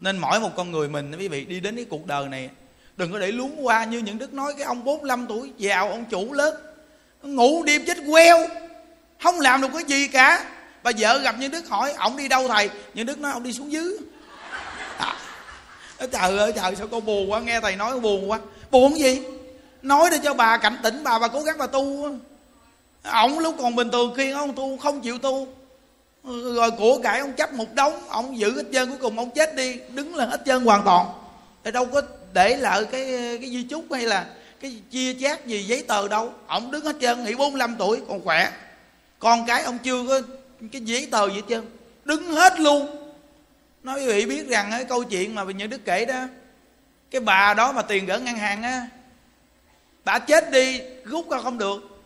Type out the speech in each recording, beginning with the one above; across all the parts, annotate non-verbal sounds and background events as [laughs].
nên mỗi một con người mình quý vị đi đến cái cuộc đời này đừng có để lún qua như những đức nói cái ông 45 tuổi giàu ông chủ lớn ngủ đêm chết queo không làm được cái gì cả. Bà vợ gặp những đức hỏi ổng đi đâu thầy? Những đức nói ông đi xuống dưới. À, trời ơi trời sao con buồn quá nghe thầy nói buồn quá. Buồn gì? Nói để cho bà cảnh tỉnh bà bà cố gắng bà tu ổng lúc còn bình thường khi ông tu không chịu tu rồi của cải ông chấp một đống, ông giữ hết trơn, cuối cùng ông chết đi, đứng là hết trơn hoàn toàn. Thì đâu có để lại cái cái di chúc hay là cái chia chác gì, giấy tờ đâu. Ông đứng hết trơn nghỉ 45 tuổi, còn khỏe. Con cái ông chưa có cái giấy tờ gì hết trơn. Đứng hết luôn. Nói quý vị biết rằng cái câu chuyện mà những đức kể đó, cái bà đó mà tiền gửi ngân hàng á, bà chết đi, rút ra không được.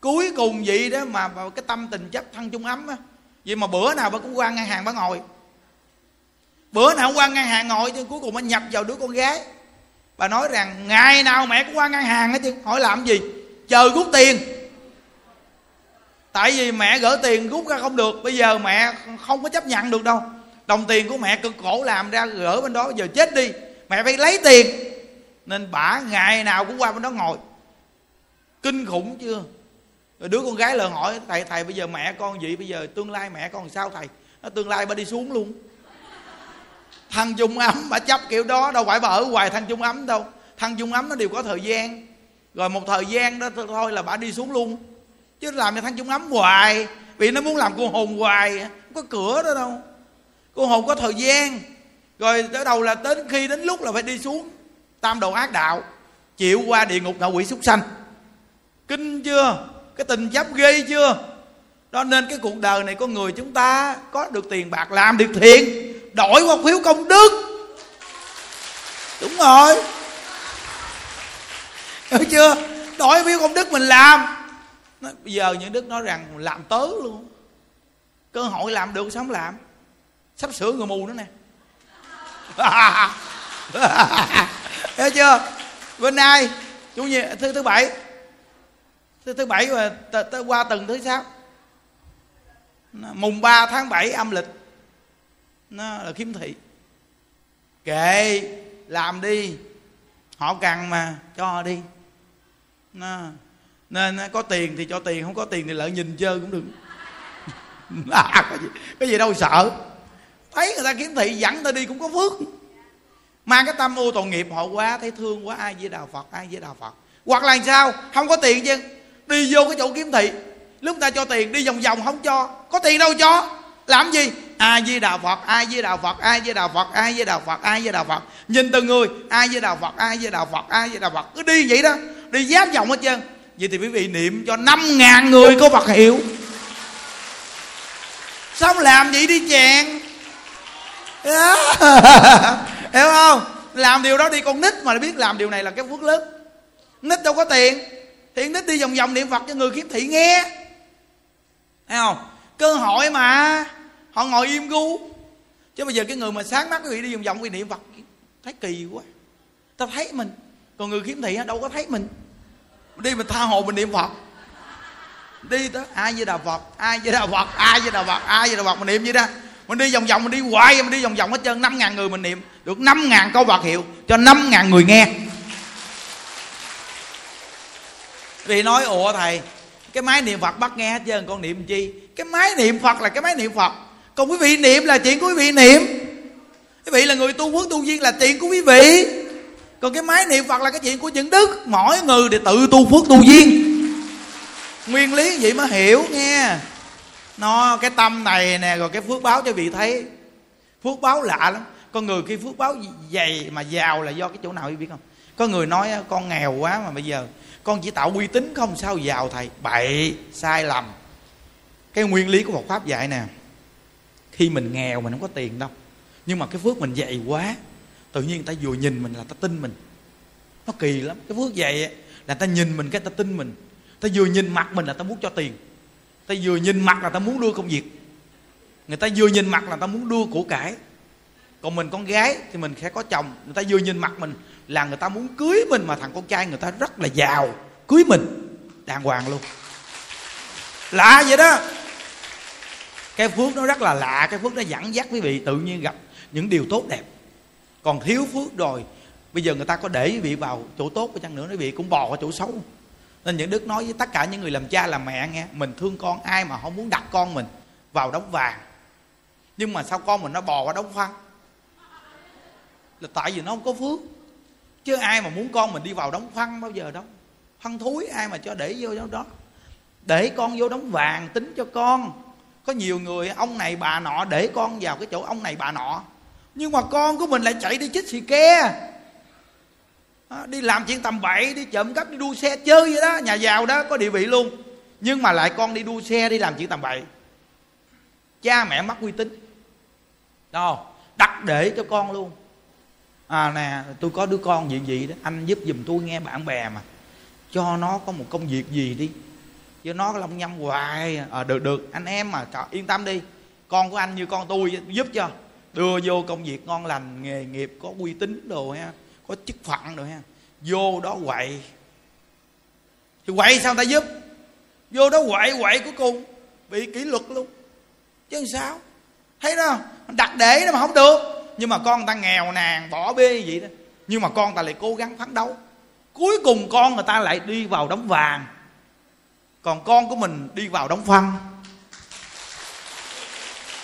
Cuối cùng vậy đó mà cái tâm tình chấp thân chung ấm á vậy mà bữa nào bà cũng qua ngân hàng bà ngồi. Bữa nào cũng qua ngân hàng ngồi chứ cuối cùng bà nhập vào đứa con gái. Bà nói rằng, ngày nào mẹ cũng qua ngân hàng hết chứ, hỏi làm gì? Chờ rút tiền. Tại vì mẹ gửi tiền rút ra không được, bây giờ mẹ không có chấp nhận được đâu. Đồng tiền của mẹ cực khổ làm ra gửi bên đó, giờ chết đi. Mẹ phải lấy tiền. Nên bả ngày nào cũng qua bên đó ngồi. Kinh khủng chưa? Rồi đứa con gái lần hỏi, thầy thầy bây giờ mẹ con vậy, bây giờ tương lai mẹ con sao thầy? Nó tương lai bà đi xuống luôn. Thằng chung ấm bà chấp kiểu đó, đâu phải bà ở hoài thằng chung ấm đâu. Thằng chung ấm nó đều có thời gian. Rồi một thời gian đó thôi là bà đi xuống luôn. Chứ làm cho thằng chung ấm hoài, vì nó muốn làm cô hồn hoài, không có cửa đó đâu. Cô hồn có thời gian. Rồi tới đầu là đến khi đến lúc là phải đi xuống tam đồ ác đạo, chịu qua địa ngục ngạ quỷ súc sanh. Kinh chưa? Cái tình chấp ghê chưa? Đó, nên cái cuộc đời này con người chúng ta có được tiền bạc làm được thiện, đổi qua phiếu công đức. Đúng rồi. Hiểu chưa? Đổi phiếu công đức mình làm. Bây giờ những đức nói rằng làm tớ luôn. Cơ hội làm được sao không làm? Sắp sửa người mù nữa nè. [laughs] Hiểu chưa? Bữa nay, chủ nhật, thứ thứ bảy thứ thứ bảy và tới qua tuần thứ sáu. Mùng 3 tháng 7 âm lịch. Nó là khiếm thị. Kệ làm đi. Họ cần mà cho đi. Nó, nên có tiền thì cho tiền không có tiền thì lợi nhìn chơi cũng được. [laughs] À, có, gì, có gì đâu sợ. Thấy người ta kiếm thị dẫn ta đi cũng có phước. Mang cái tâm ô tội nghiệp họ quá thấy thương quá ai với đạo phật ai với đạo phật. Hoặc là sao? Không có tiền chứ đi vô cái chỗ kiếm thị. Lúc ta cho tiền, đi vòng vòng không cho. Có tiền đâu cho. Làm gì? Ai với đạo phật ai với đạo phật ai với đạo phật ai với đạo phật ai với đạo phật. Nhìn từng người ai với đạo phật ai với đạo phật ai với đạo phật. Cứ đi vậy đó. Đi giáp vòng hết trơn. Vậy thì quý vị niệm cho năm ngàn người có phật hiệu. Xong làm vậy đi chèn [laughs] hiểu không? Làm điều đó đi, con nít mà biết làm điều này là cái phước lớn. Nít đâu có tiền thì nít đi vòng vòng niệm phật cho người khiếm thị nghe. Thấy không? Cơ hội mà. Họ ngồi im gu. Chứ bây giờ cái người mà sáng mắt quý vị đi vòng vòng vì niệm phật, thấy kỳ quá. Ta thấy mình. Còn người khiếm thị đâu có thấy mình. Đi mình tha hồ mình niệm phật. Đi tới ai với đà phật, ai với đà phật, ai với đà phật, ai với đà phật, mình niệm vậy đó. Mình đi vòng vòng, mình đi hoài, mình đi vòng vòng hết trơn, năm ngàn người mình niệm. Được năm ngàn câu bạc hiệu cho năm ngàn người nghe. Vì nói, ủa, thầy, cái máy niệm phật bắt nghe hết trơn con niệm chi? Cái máy niệm phật là cái máy niệm phật. Còn quý vị niệm là chuyện của quý vị niệm. Quý vị là người tu phước tu duyên là chuyện của quý vị. Còn cái máy niệm phật là cái chuyện của những đức. Mỗi người để tự tu phước tu duyên nguyên lý vậy mới hiểu, nghe. Nó, cái tâm này nè, rồi cái phước báo cho vị thấy. Phước báo lạ lắm. Con người khi phước báo dày mà giàu là do cái chỗ nào biết không? Có người nói, con nghèo quá mà bây giờ con chỉ tạo uy tín không sao giàu, thầy. Bậy, sai lầm. Cái nguyên lý của Phật pháp dạy nè, khi mình nghèo mình không có tiền đâu. Nhưng mà cái phước mình dày quá, tự nhiên người ta vừa nhìn mình là ta tin mình. Nó kỳ lắm. Cái phước dày là ta nhìn mình cái ta tin mình. Ta vừa nhìn mặt mình là ta muốn cho tiền. Ta vừa nhìn mặt là ta muốn đưa công việc. Người ta vừa nhìn mặt là ta muốn đưa của cải. Còn mình con gái thì mình sẽ có chồng. Người ta vừa nhìn mặt mình là người ta muốn cưới mình mà thằng con trai người ta rất là giàu, cưới mình, đàng hoàng luôn. Lạ vậy đó. Cái phước nó rất là lạ, cái phước nó dẫn dắt quý vị tự nhiên gặp những điều tốt đẹp. Còn thiếu phước rồi, bây giờ người ta có để quý vị vào chỗ tốt của chăng nữa, quý vị cũng bò vào chỗ xấu. Nên những đức nói với tất cả những người làm cha làm mẹ nghe, mình thương con ai mà không muốn đặt con mình vào đống vàng. Nhưng mà sao con mình nó bò qua đống phân là tại vì nó không có phước chứ ai mà muốn con mình đi vào đóng phân bao giờ đâu. Phân thúi ai mà cho để vô đó. Để con vô đóng vàng tính cho con. Có nhiều người, ông này bà nọ, để con vào cái chỗ ông này bà nọ. Nhưng mà con của mình lại chạy đi chích xì ke. À, đi làm chuyện tầm bậy, đi trộm cắp, đi đua xe, chơi vậy đó. Nhà giàu đó, có địa vị luôn. Nhưng mà lại con đi đua xe, đi làm chuyện tầm bậy. Cha mẹ mất uy tín. Đâu đặt để cho con luôn à nè tôi có đứa con gì gì đó. Anh giúp giùm tôi nghe bạn bè mà. Cho nó có một công việc gì đi. Chứ nó lông nhâm hoài. À, được được. Anh em mà yên tâm đi. Con của anh như con tôi giúp cho. Đưa vô công việc ngon lành nghề nghiệp có uy tín đồ ha có chức phận rồi ha. Vô đó quậy. Thì quậy sao ta giúp? Vô đó quậy quậy cuối cùng. Bị kỷ luật luôn. Chứ sao? Thấy đó đặt để nó mà không được nhưng mà con người ta nghèo nàn, bỏ bê vậy đó. Nhưng mà con ta lại cố gắng phấn đấu. Cuối cùng con người ta lại đi vào đống vàng. Còn con của mình đi vào đống phân.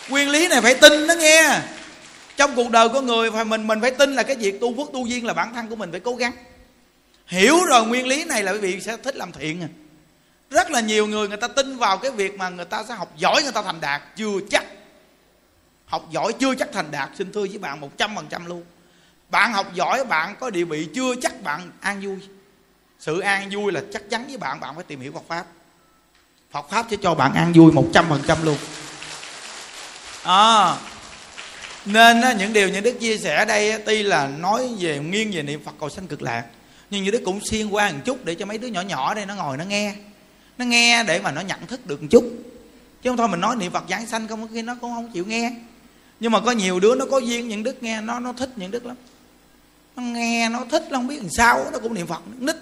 Nguyên lý này phải tin đó nghe. Trong cuộc đời của người, phải mình mình phải tin là cái việc tu phước tu duyên là bản thân của mình phải cố gắng. Hiểu rồi nguyên lý này là quý vị sẽ thích làm thiện. À rất là nhiều người người ta tin vào cái việc mà người ta sẽ học giỏi, người ta thành đạt. Chưa chắc học giỏi chưa chắc thành đạt xin thưa với bạn một trăm phần trăm luôn. Bạn học giỏi bạn có địa vị chưa chắc bạn an vui. Sự an vui là chắc chắn với bạn bạn phải tìm hiểu Phật pháp. Phật pháp sẽ cho bạn an vui một trăm phần trăm luôn. À, nên những điều những đức chia sẻ đây đây tuy là nói về nghiêng về niệm phật cầu sanh cực lạc nhưng như đức cũng xuyên qua một chút để cho mấy đứa nhỏ nhỏ đây nó ngồi nó nghe. Nó nghe để mà nó nhận thức được một chút. Chứ không thôi mình nói niệm phật giảng sanh không có khi nó cũng không chịu nghe nhưng mà có nhiều đứa nó có duyên, những đức nghe nó nó thích những đức lắm. Nó nghe, nó thích, nó không biết làm sao, nó cũng niệm phật, nó nít.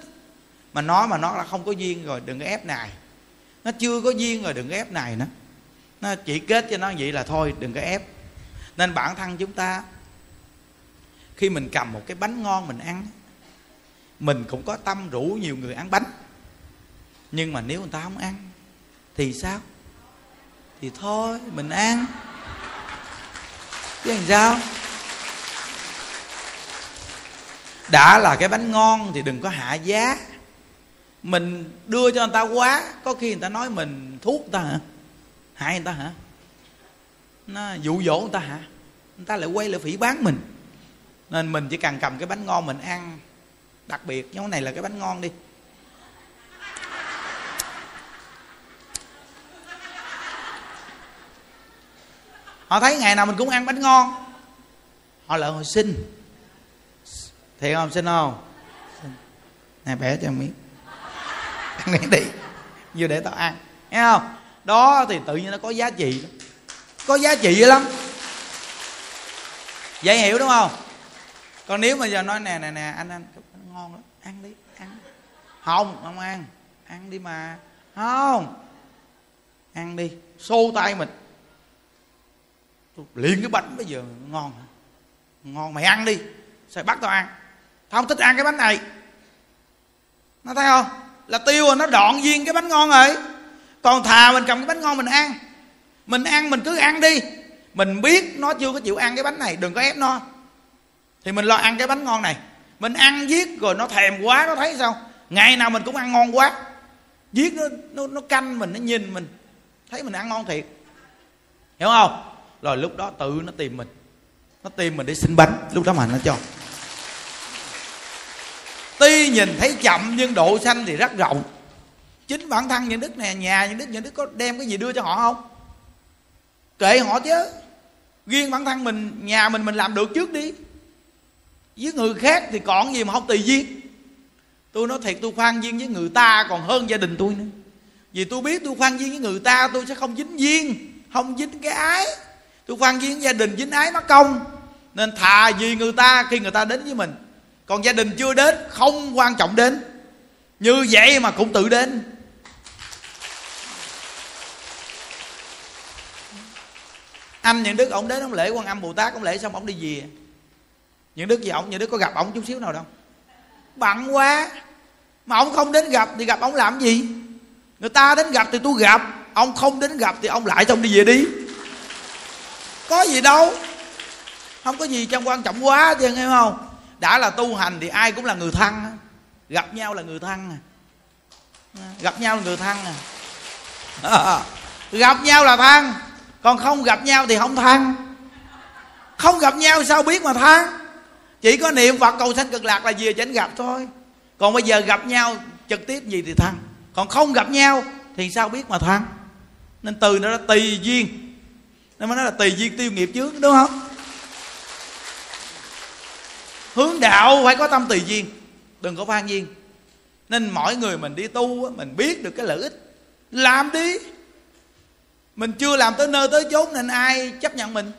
Mà nói mà nó là không có duyên rồi, đừng có ép này nó chưa có duyên rồi, đừng có ép này nữa. Nó chỉ kết cho nó vậy là thôi, đừng có ép. Nên bản thân chúng ta, khi mình cầm một cái bánh ngon mình ăn, mình cũng có tâm rủ nhiều người ăn bánh. Nhưng mà nếu người ta không ăn, thì sao? Thì thôi, mình ăn chứ làm sao? Đã là cái bánh ngon thì đừng có hạ giá. Mình đưa cho người ta quá, có khi người ta nói mình thuốc người ta hả? Hại người ta hả? Nó dụ dỗ người ta hả? Người ta lại quay lại phỉ bán mình. Nên mình chỉ cần cầm cái bánh ngon mình ăn. Đặc biệt, giống này là cái bánh ngon đi. Họ thấy ngày nào mình cũng ăn bánh ngon. Họ lại hồi xin thiệt không xin không? Nè bẻ cho miếng. [laughs] Ăn miếng đi. Vừa để tao ăn. Nghe không? Đó thì tự nhiên nó có giá trị có giá trị lắm. Dễ hiểu đúng không? Còn nếu mà giờ nói, nè nè nè, anh anh ngon lắm. Ăn đi, ăn không không ăn. Ăn đi mà. Không. Ăn đi. Xô tay mình tôi liền cái bánh bây giờ ngon hả? Ngon mày ăn đi. Sao bắt tao ăn? Tao không thích ăn cái bánh này. Nó thấy không? Là tiêu rồi nó đoạn duyên cái bánh ngon rồi. Còn thà mình cầm cái bánh ngon mình ăn. Mình ăn mình cứ ăn đi. Mình biết nó chưa có chịu ăn cái bánh này đừng có ép nó. Thì mình lo ăn cái bánh ngon này. Mình ăn giết rồi nó thèm quá nó thấy sao? Ngày nào mình cũng ăn ngon quá. Giết nó nó, nó canh mình nó nhìn mình. Thấy mình ăn ngon thiệt. Hiểu không? Rồi lúc đó tự nó tìm mình. Nó tìm mình để xin bánh. Lúc đó mà nó cho. Tuy nhìn thấy chậm nhưng độ xanh thì rất rộng. Chính bản thân những đức nè nhà những đức những đức có đem cái gì đưa cho họ không? Kệ họ chứ. Riêng bản thân mình, nhà mình mình làm được trước đi. Với người khác thì còn gì mà không tùy duyên. Tôi nói thiệt, tôi khoan duyên với người ta còn hơn gia đình tôi nữa. Vì tôi biết tôi khoan duyên với người ta, tôi sẽ không dính duyên, không dính cái ái tôi quan kiến gia đình dính ái mất công. Nên thà vì người ta, khi người ta đến với mình, còn gia đình chưa đến, không quan trọng đến. Như vậy mà cũng tự đến. Anh những đức, ông đến ông lễ quan âm bồ tát, ông lễ xong ông đi về. Những đức gì ông? Những đức có gặp ông chút xíu nào đâu. Bận quá. Mà ông không đến gặp thì gặp ông làm gì? Người ta đến gặp thì tôi gặp, ông không đến gặp thì ông lại xong đi về đi có gì đâu. Không có gì trong quan trọng quá chứ nghe không? Đã là tu hành thì ai cũng là người thân. Gặp nhau là người thân. Gặp nhau là người thân. À [laughs] gặp nhau là thân. Còn không gặp nhau thì không thân. Không gặp nhau sao biết mà thân? Chỉ có niệm phật cầu sanh cực lạc là vừa chánh gặp thôi. Còn bây giờ gặp nhau trực tiếp gì thì thân. Còn không gặp nhau thì sao biết mà thân? Nên từ nó là tùy duyên nên mới nói là tùy duyên tiêu nghiệp trước đúng không? Hướng đạo phải có tâm tùy duyên, đừng có phan duyên. Nên mỗi người mình đi tu mình biết được cái lợi ích. Làm đi. Mình chưa làm tới nơi tới chốn nên ai chấp nhận mình?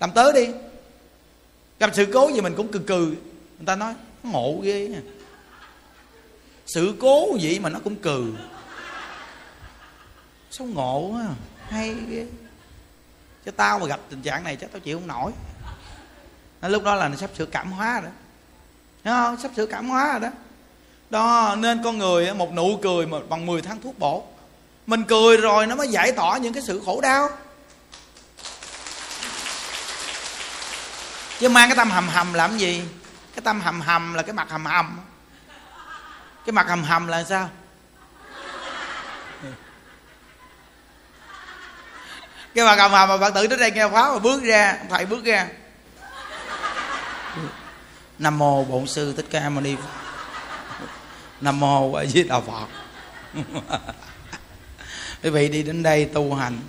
Làm tới đi. Gặp sự cố gì mình cũng cười cười người ta nói ngộ ghê nha. Sự cố gì mà nó cũng cừ. Sao ngộ á à? hay ghê chứ tao mà gặp tình trạng này chắc tao chịu không nổi. Nó lúc đó là nó sắp sửa cảm hóa rồi. Thấy không? Sắp sửa cảm hóa rồi đó. Đó, nên con người một nụ cười mà bằng 10 tháng thuốc bổ. Mình cười rồi nó mới giải tỏa những cái sự khổ đau. Chứ mang cái tâm hầm hầm làm gì? Cái tâm hầm hầm là cái mặt hầm hầm. Cái mặt hầm hầm là sao? Cái bà cầm hầm mà phật tự đến đây nghe pháo mà bước ra, thầy bước ra. Nam mô bổn sư thích ca mâu ni nam mô a di đà phật. [laughs] Quý vị đi đến đây tu hành.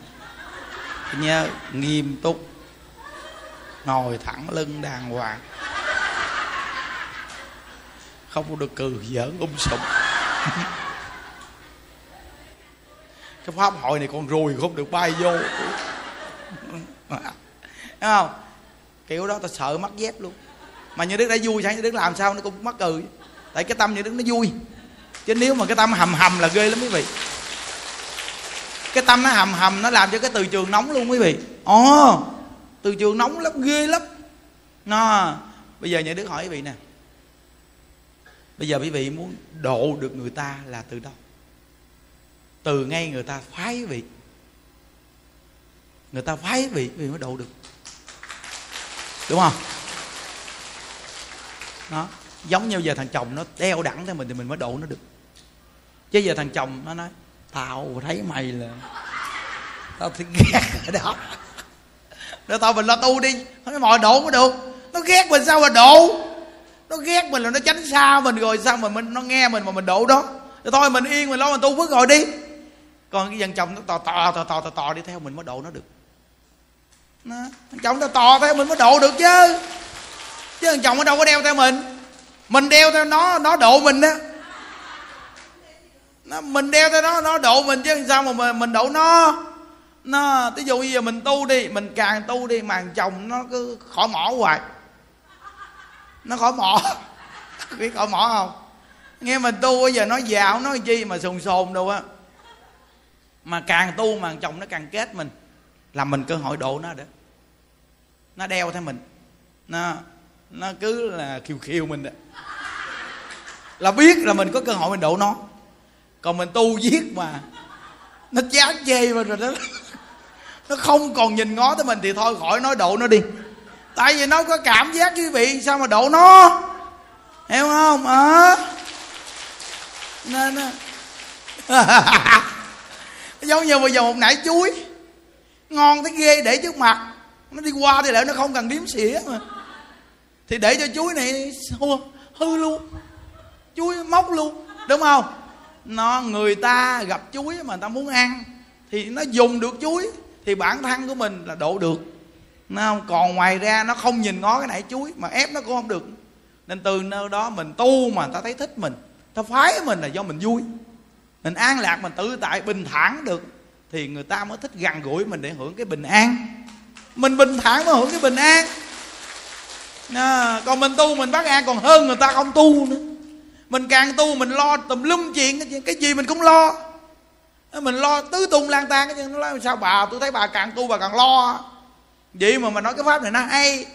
Nhớ, nghiêm túc. Ngồi thẳng lưng đàng hoàng. Không được cười giỡn ung sụp. [laughs] cái pháp hội này con ruồi không được bay vô. Đúng không? Kiểu đó ta sợ mắc dép luôn. Mà như đức đã vui sáng như đức làm sao nó cũng mắc cười. Tại cái tâm như đức nó vui. Chứ nếu mà cái tâm hầm hầm là ghê lắm quý vị. Cái tâm nó hầm hầm nó làm cho cái từ trường nóng luôn quý vị. Ồ oh, từ trường nóng lắm ghê lắm. Nó bây giờ nhà đức hỏi quý vị nè. Bây giờ quý vị muốn độ được người ta là từ đâu? Từ ngay người ta phái vị. Người ta phái vị vì mới độ được. Đúng không? Đó. Giống như giờ thằng chồng nó đeo đẳng theo mình thì mình mới độ nó được. Chứ giờ thằng chồng nó nói, tao thấy mày là, tao thì ghét ở đó. Để tao mình lo tu đi. Nó mọi độ mới được. Nó ghét mình sao mà độ nó ghét mình là nó tránh xa mình rồi sao mà mình, nó nghe mình mà mình độ đó. Thì thôi mình yên mình lo, mình tu phước rồi đi còn cái dân chồng nó to to to to to, to đi theo mình mới độ nó được. Nó, chồng nó to theo mình mới độ được chứ. Chứ thằng chồng nó đâu có đeo theo mình. Mình đeo theo nó nó độ mình á. Nó, mình đeo theo nó nó độ mình chứ sao mà mình, mình độ nó? Nó ví dụ bây giờ mình tu đi mình càng tu đi mà chồng nó cứ khỏi mỏ hoài. Nó khỏi mỏ. [laughs] Biết khỏi mỏ không? Nghe mình tu bây giờ nó giàu nó chi mà sồn sồn đâu á mà càng tu mà chồng nó càng kết mình làm mình cơ hội độ nó để nó đeo theo mình. Nó nó cứ là khiêu khiêu mình đó. Là biết là mình có cơ hội mình độ nó. Còn mình tu giết mà, nó chán chê mà rồi đó. Nó không còn nhìn ngó tới mình thì thôi khỏi nói độ nó đi. Tại vì nó có cảm giác quý vị, sao mà độ nó? Hiểu không? À. nên [laughs] giống như bây giờ một nải chuối. Ngon tới ghê để trước mặt. Nó đi qua thì lại nó không cần điếm xỉa mà. Thì để cho chuối này hư, hư luôn. Chuối móc luôn đúng không? Nó người ta gặp chuối mà người ta muốn ăn thì nó dùng được chuối thì bản thân của mình là độ được. Nó không? Còn ngoài ra nó không nhìn ngó cái nải chuối mà ép nó cũng không được. Nên từ nơi đó mình tu mà ta thấy thích mình. Ta phái mình là do mình vui mình an lạc mình tự tại bình thản được thì người ta mới thích gần gũi mình để hưởng cái bình an. Mình bình thản mới hưởng cái bình an. À, còn mình tu mình bác an còn hơn người ta không tu nữa. Mình càng tu mình lo tùm lum chuyện cái gì mình cũng lo. Mình lo tứ tung lang tan cái chân nó nói sao bà tôi thấy bà càng tu bà càng lo. Vậy mà mà nói cái pháp này nó hay.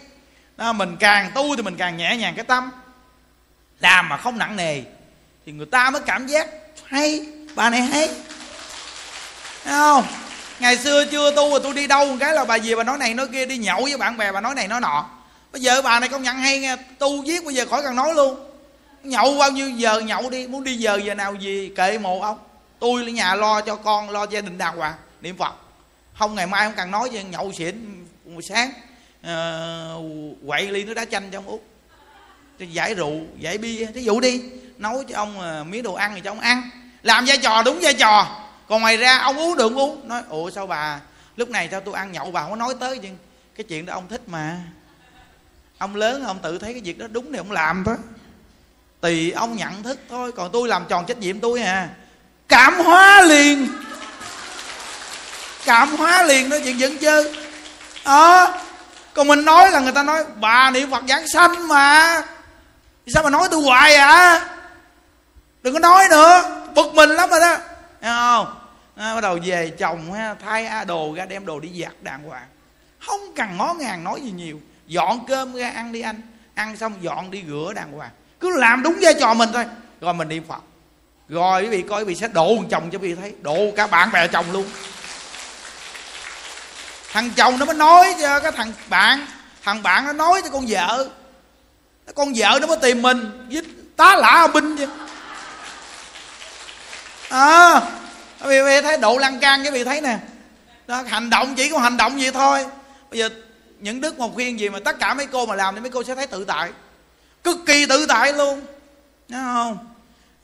Đó, mình càng tu thì mình càng nhẹ nhàng cái tâm. Làm mà không nặng nề thì người ta mới cảm giác hay bà này hay. Thấy không? Ngày xưa chưa tu rồi tôi đi đâu một cái là bà gì bà nói này nói kia đi nhậu với bạn bè bà nói này nói nọ. Bây giờ bà này công nhận hay nghe tu viết bây giờ khỏi cần nói luôn. Nhậu bao nhiêu giờ nhậu đi muốn đi giờ giờ nào gì kệ mộ ông. Tôi ở nhà lo cho con lo gia đình đàng hoàng niệm phật. Không ngày mai không cần nói gì nhậu xỉn sáng uh, quậy ly nước đá chanh cho ông uống. Giải rượu giải bia thí dụ đi. Nấu cho ông ờ, uh, miếng đồ ăn thì cho ông ăn làm vai trò đúng vai trò. Còn ngoài ra ông uống được uống? Nói ủa sao bà? Lúc này sao tôi ăn nhậu bà không có nói tới chứ cái chuyện đó ông thích mà. Ông lớn ông tự thấy cái việc đó đúng thì ông làm thôi. Tùy ông nhận thức thôi còn tôi làm tròn trách nhiệm tôi à. Cảm hóa liền. Cảm hóa liền đó chuyện dẫn chơi. Ờ à, còn mình nói là người ta nói bà niệm phật giảng sanh mà. Sao mà nói tôi hoài à? Đừng có nói nữa bực mình lắm rồi đó. Thấy không? À, bắt đầu về chồng ha, thay đồ ra đem đồ đi giặt đàng hoàng. Không cần ngó ngàng nói gì nhiều. Dọn cơm ra ăn đi anh. Ăn xong dọn đi rửa đàng hoàng. Cứ làm đúng vai trò mình thôi. Rồi mình niệm phật. Rồi quý vị coi quý vị sẽ độ chồng cho quý vị thấy. Độ cả bạn bè chồng luôn. Thằng chồng nó mới nói cho cái thằng bạn. Thằng bạn nó nói cho con vợ. Con vợ nó mới tìm mình. Với tá lả binh chứ à vì, vì thấy độ lăng can cái vị thấy nè. Đó, hành động chỉ có hành động gì thôi. Bây giờ những đức một khuyên gì mà tất cả mấy cô mà làm thì mấy cô sẽ thấy tự tại. Cực kỳ tự tại luôn. Thấy không?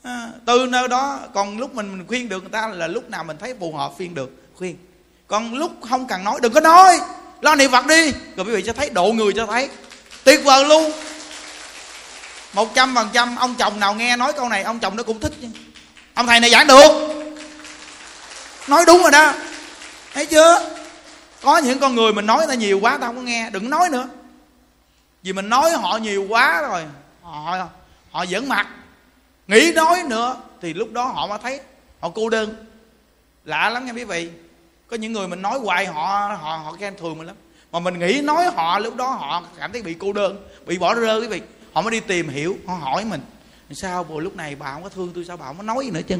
À, từ nơi đó còn lúc mình mình khuyên được người ta là lúc nào mình thấy phù hợp khuyên được khuyên. Còn lúc không cần nói đừng có nói. Lo niệm phật đi. Rồi quý vị sẽ thấy độ người cho thấy. Tuyệt vời luôn. Một trăm phần trăm ông chồng nào nghe nói câu này ông chồng nó cũng thích chứ ông thầy này giảng được. Nói đúng rồi đó. Thấy chưa? Có những con người mình nói ta nhiều quá, tao không có nghe. Đừng nói nữa. Vì mình nói họ nhiều quá rồi, họ họ dẫn mặt. Nghĩ nói nữa thì lúc đó họ mới thấy họ cô đơn. Lạ lắm nha quý vị. Có những người mình nói hoài họ họ họ khen thường mình lắm. Mà mình nghĩ nói họ lúc đó họ cảm thấy bị cô đơn, bị bỏ rơi quý vị. Họ mới đi tìm hiểu, họ hỏi mình sao bộ lúc này bà không có thương tôi, sao bà không có nói gì nữa chứ?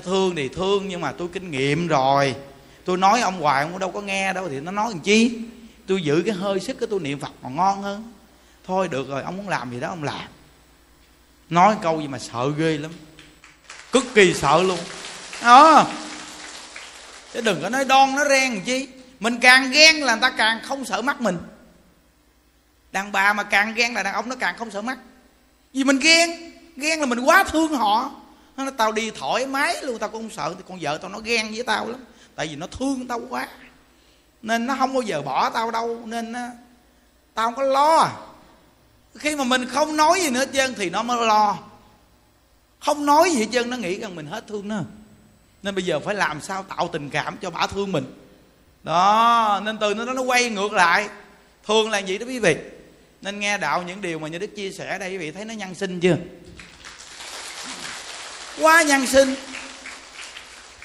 Thương thì thương nhưng mà tôi kinh nghiệm rồi. Tôi nói ông hoài ông đâu có nghe đâu thì nó nói làm chi? Tôi giữ cái hơi sức cái tôi niệm phật còn ngon hơn. Thôi được rồi, ông muốn làm gì đó ông làm. Nói câu gì mà sợ ghê lắm. Cực kỳ sợ luôn. Đó chứ đừng có nói đon nó ren làm chi. Mình càng ghen là người ta càng không sợ mắt mình. Đàn bà mà càng ghen là đàn ông nó càng không sợ mắt vì mình ghen ghen là mình quá thương họ. Nó nói tao đi thoải mái luôn tao cũng không sợ. Thì con vợ tao nó ghen với tao lắm tại vì nó thương tao quá. Nên nó không bao giờ bỏ tao đâu nên nó, tao không có lo. Khi mà mình không nói gì nữa trơn thì nó mới lo. Không nói gì hết trơn nó nghĩ rằng mình hết thương nó. Nên bây giờ phải làm sao tạo tình cảm cho bả thương mình. Đó nên từ nó nó quay ngược lại. Thương là gì đó quý vị? Nên nghe đạo những điều mà như đức chia sẻ đây, quý vị thấy nó nhân sinh chưa? Quá nhân sinh.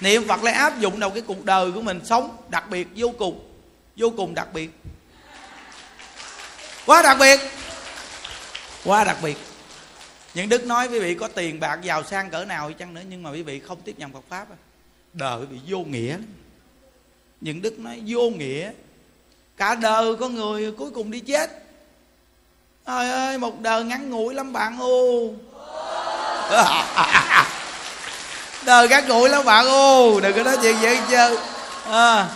Niệm phật lại áp dụng vào cái cuộc đời của mình sống đặc biệt, vô cùng vô cùng đặc biệt. Quá đặc biệt. Quá đặc biệt. Những đức nói quý vị có tiền bạc giàu sang cỡ nào chăng nữa, nhưng mà quý vị không tiếp nhận phật pháp đời quý vị vô nghĩa những đức nói vô nghĩa. Cả đời có người cuối cùng đi chết trời ơi một đời ngắn ngủi lắm bạn ô [laughs] đời ngắn ngủi lắm bạn ô đừng có nói chuyện vậy chứ. À.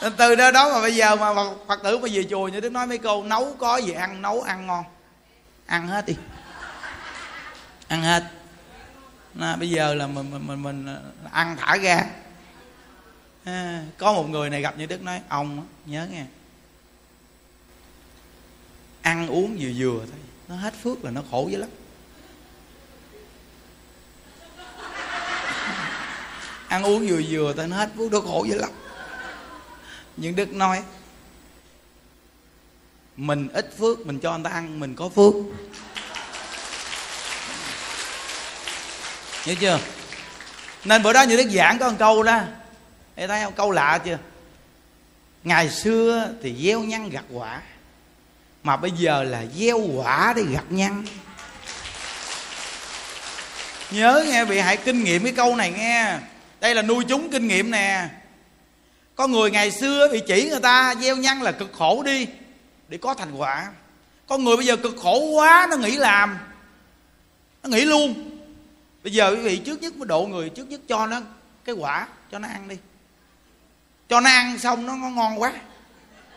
[laughs] từ đó đó mà bây giờ mà phật tử mà về chùa như đức nói mấy câu nấu có gì ăn nấu ăn ngon. Ăn hết đi. Ăn hết. À, bây giờ là mình mình mình, mình ăn thả ra à, có một người này gặp như đức nói ông nhớ nghe ăn uống vừa vừa thôi. Nó hết phước là nó khổ dữ lắm. [laughs] Ăn uống vừa vừa thôi, nó hết phước, nó khổ dữ lắm. Nhưng đức nói, mình ít phước, mình cho người ta ăn, mình có phước. Hiểu chưa? Nên bữa đó như đức giảng có một câu đó. Thấy thấy không? Câu lạ chưa? Ngày xưa thì gieo nhăn gặt quả mà bây giờ là gieo quả để gặt nhân nhớ nghe bị hãy kinh nghiệm cái câu này nghe. Đây là nuôi chúng kinh nghiệm nè. Có người ngày xưa bị chỉ người ta, gieo nhân là cực khổ đi, để có thành quả. Con người bây giờ cực khổ quá, nó nghĩ làm. Nó nghĩ luôn. Bây giờ quý vị, trước nhất mới độ người, trước nhất cho nó cái quả, cho nó ăn đi. Cho nó ăn xong nó ngon quá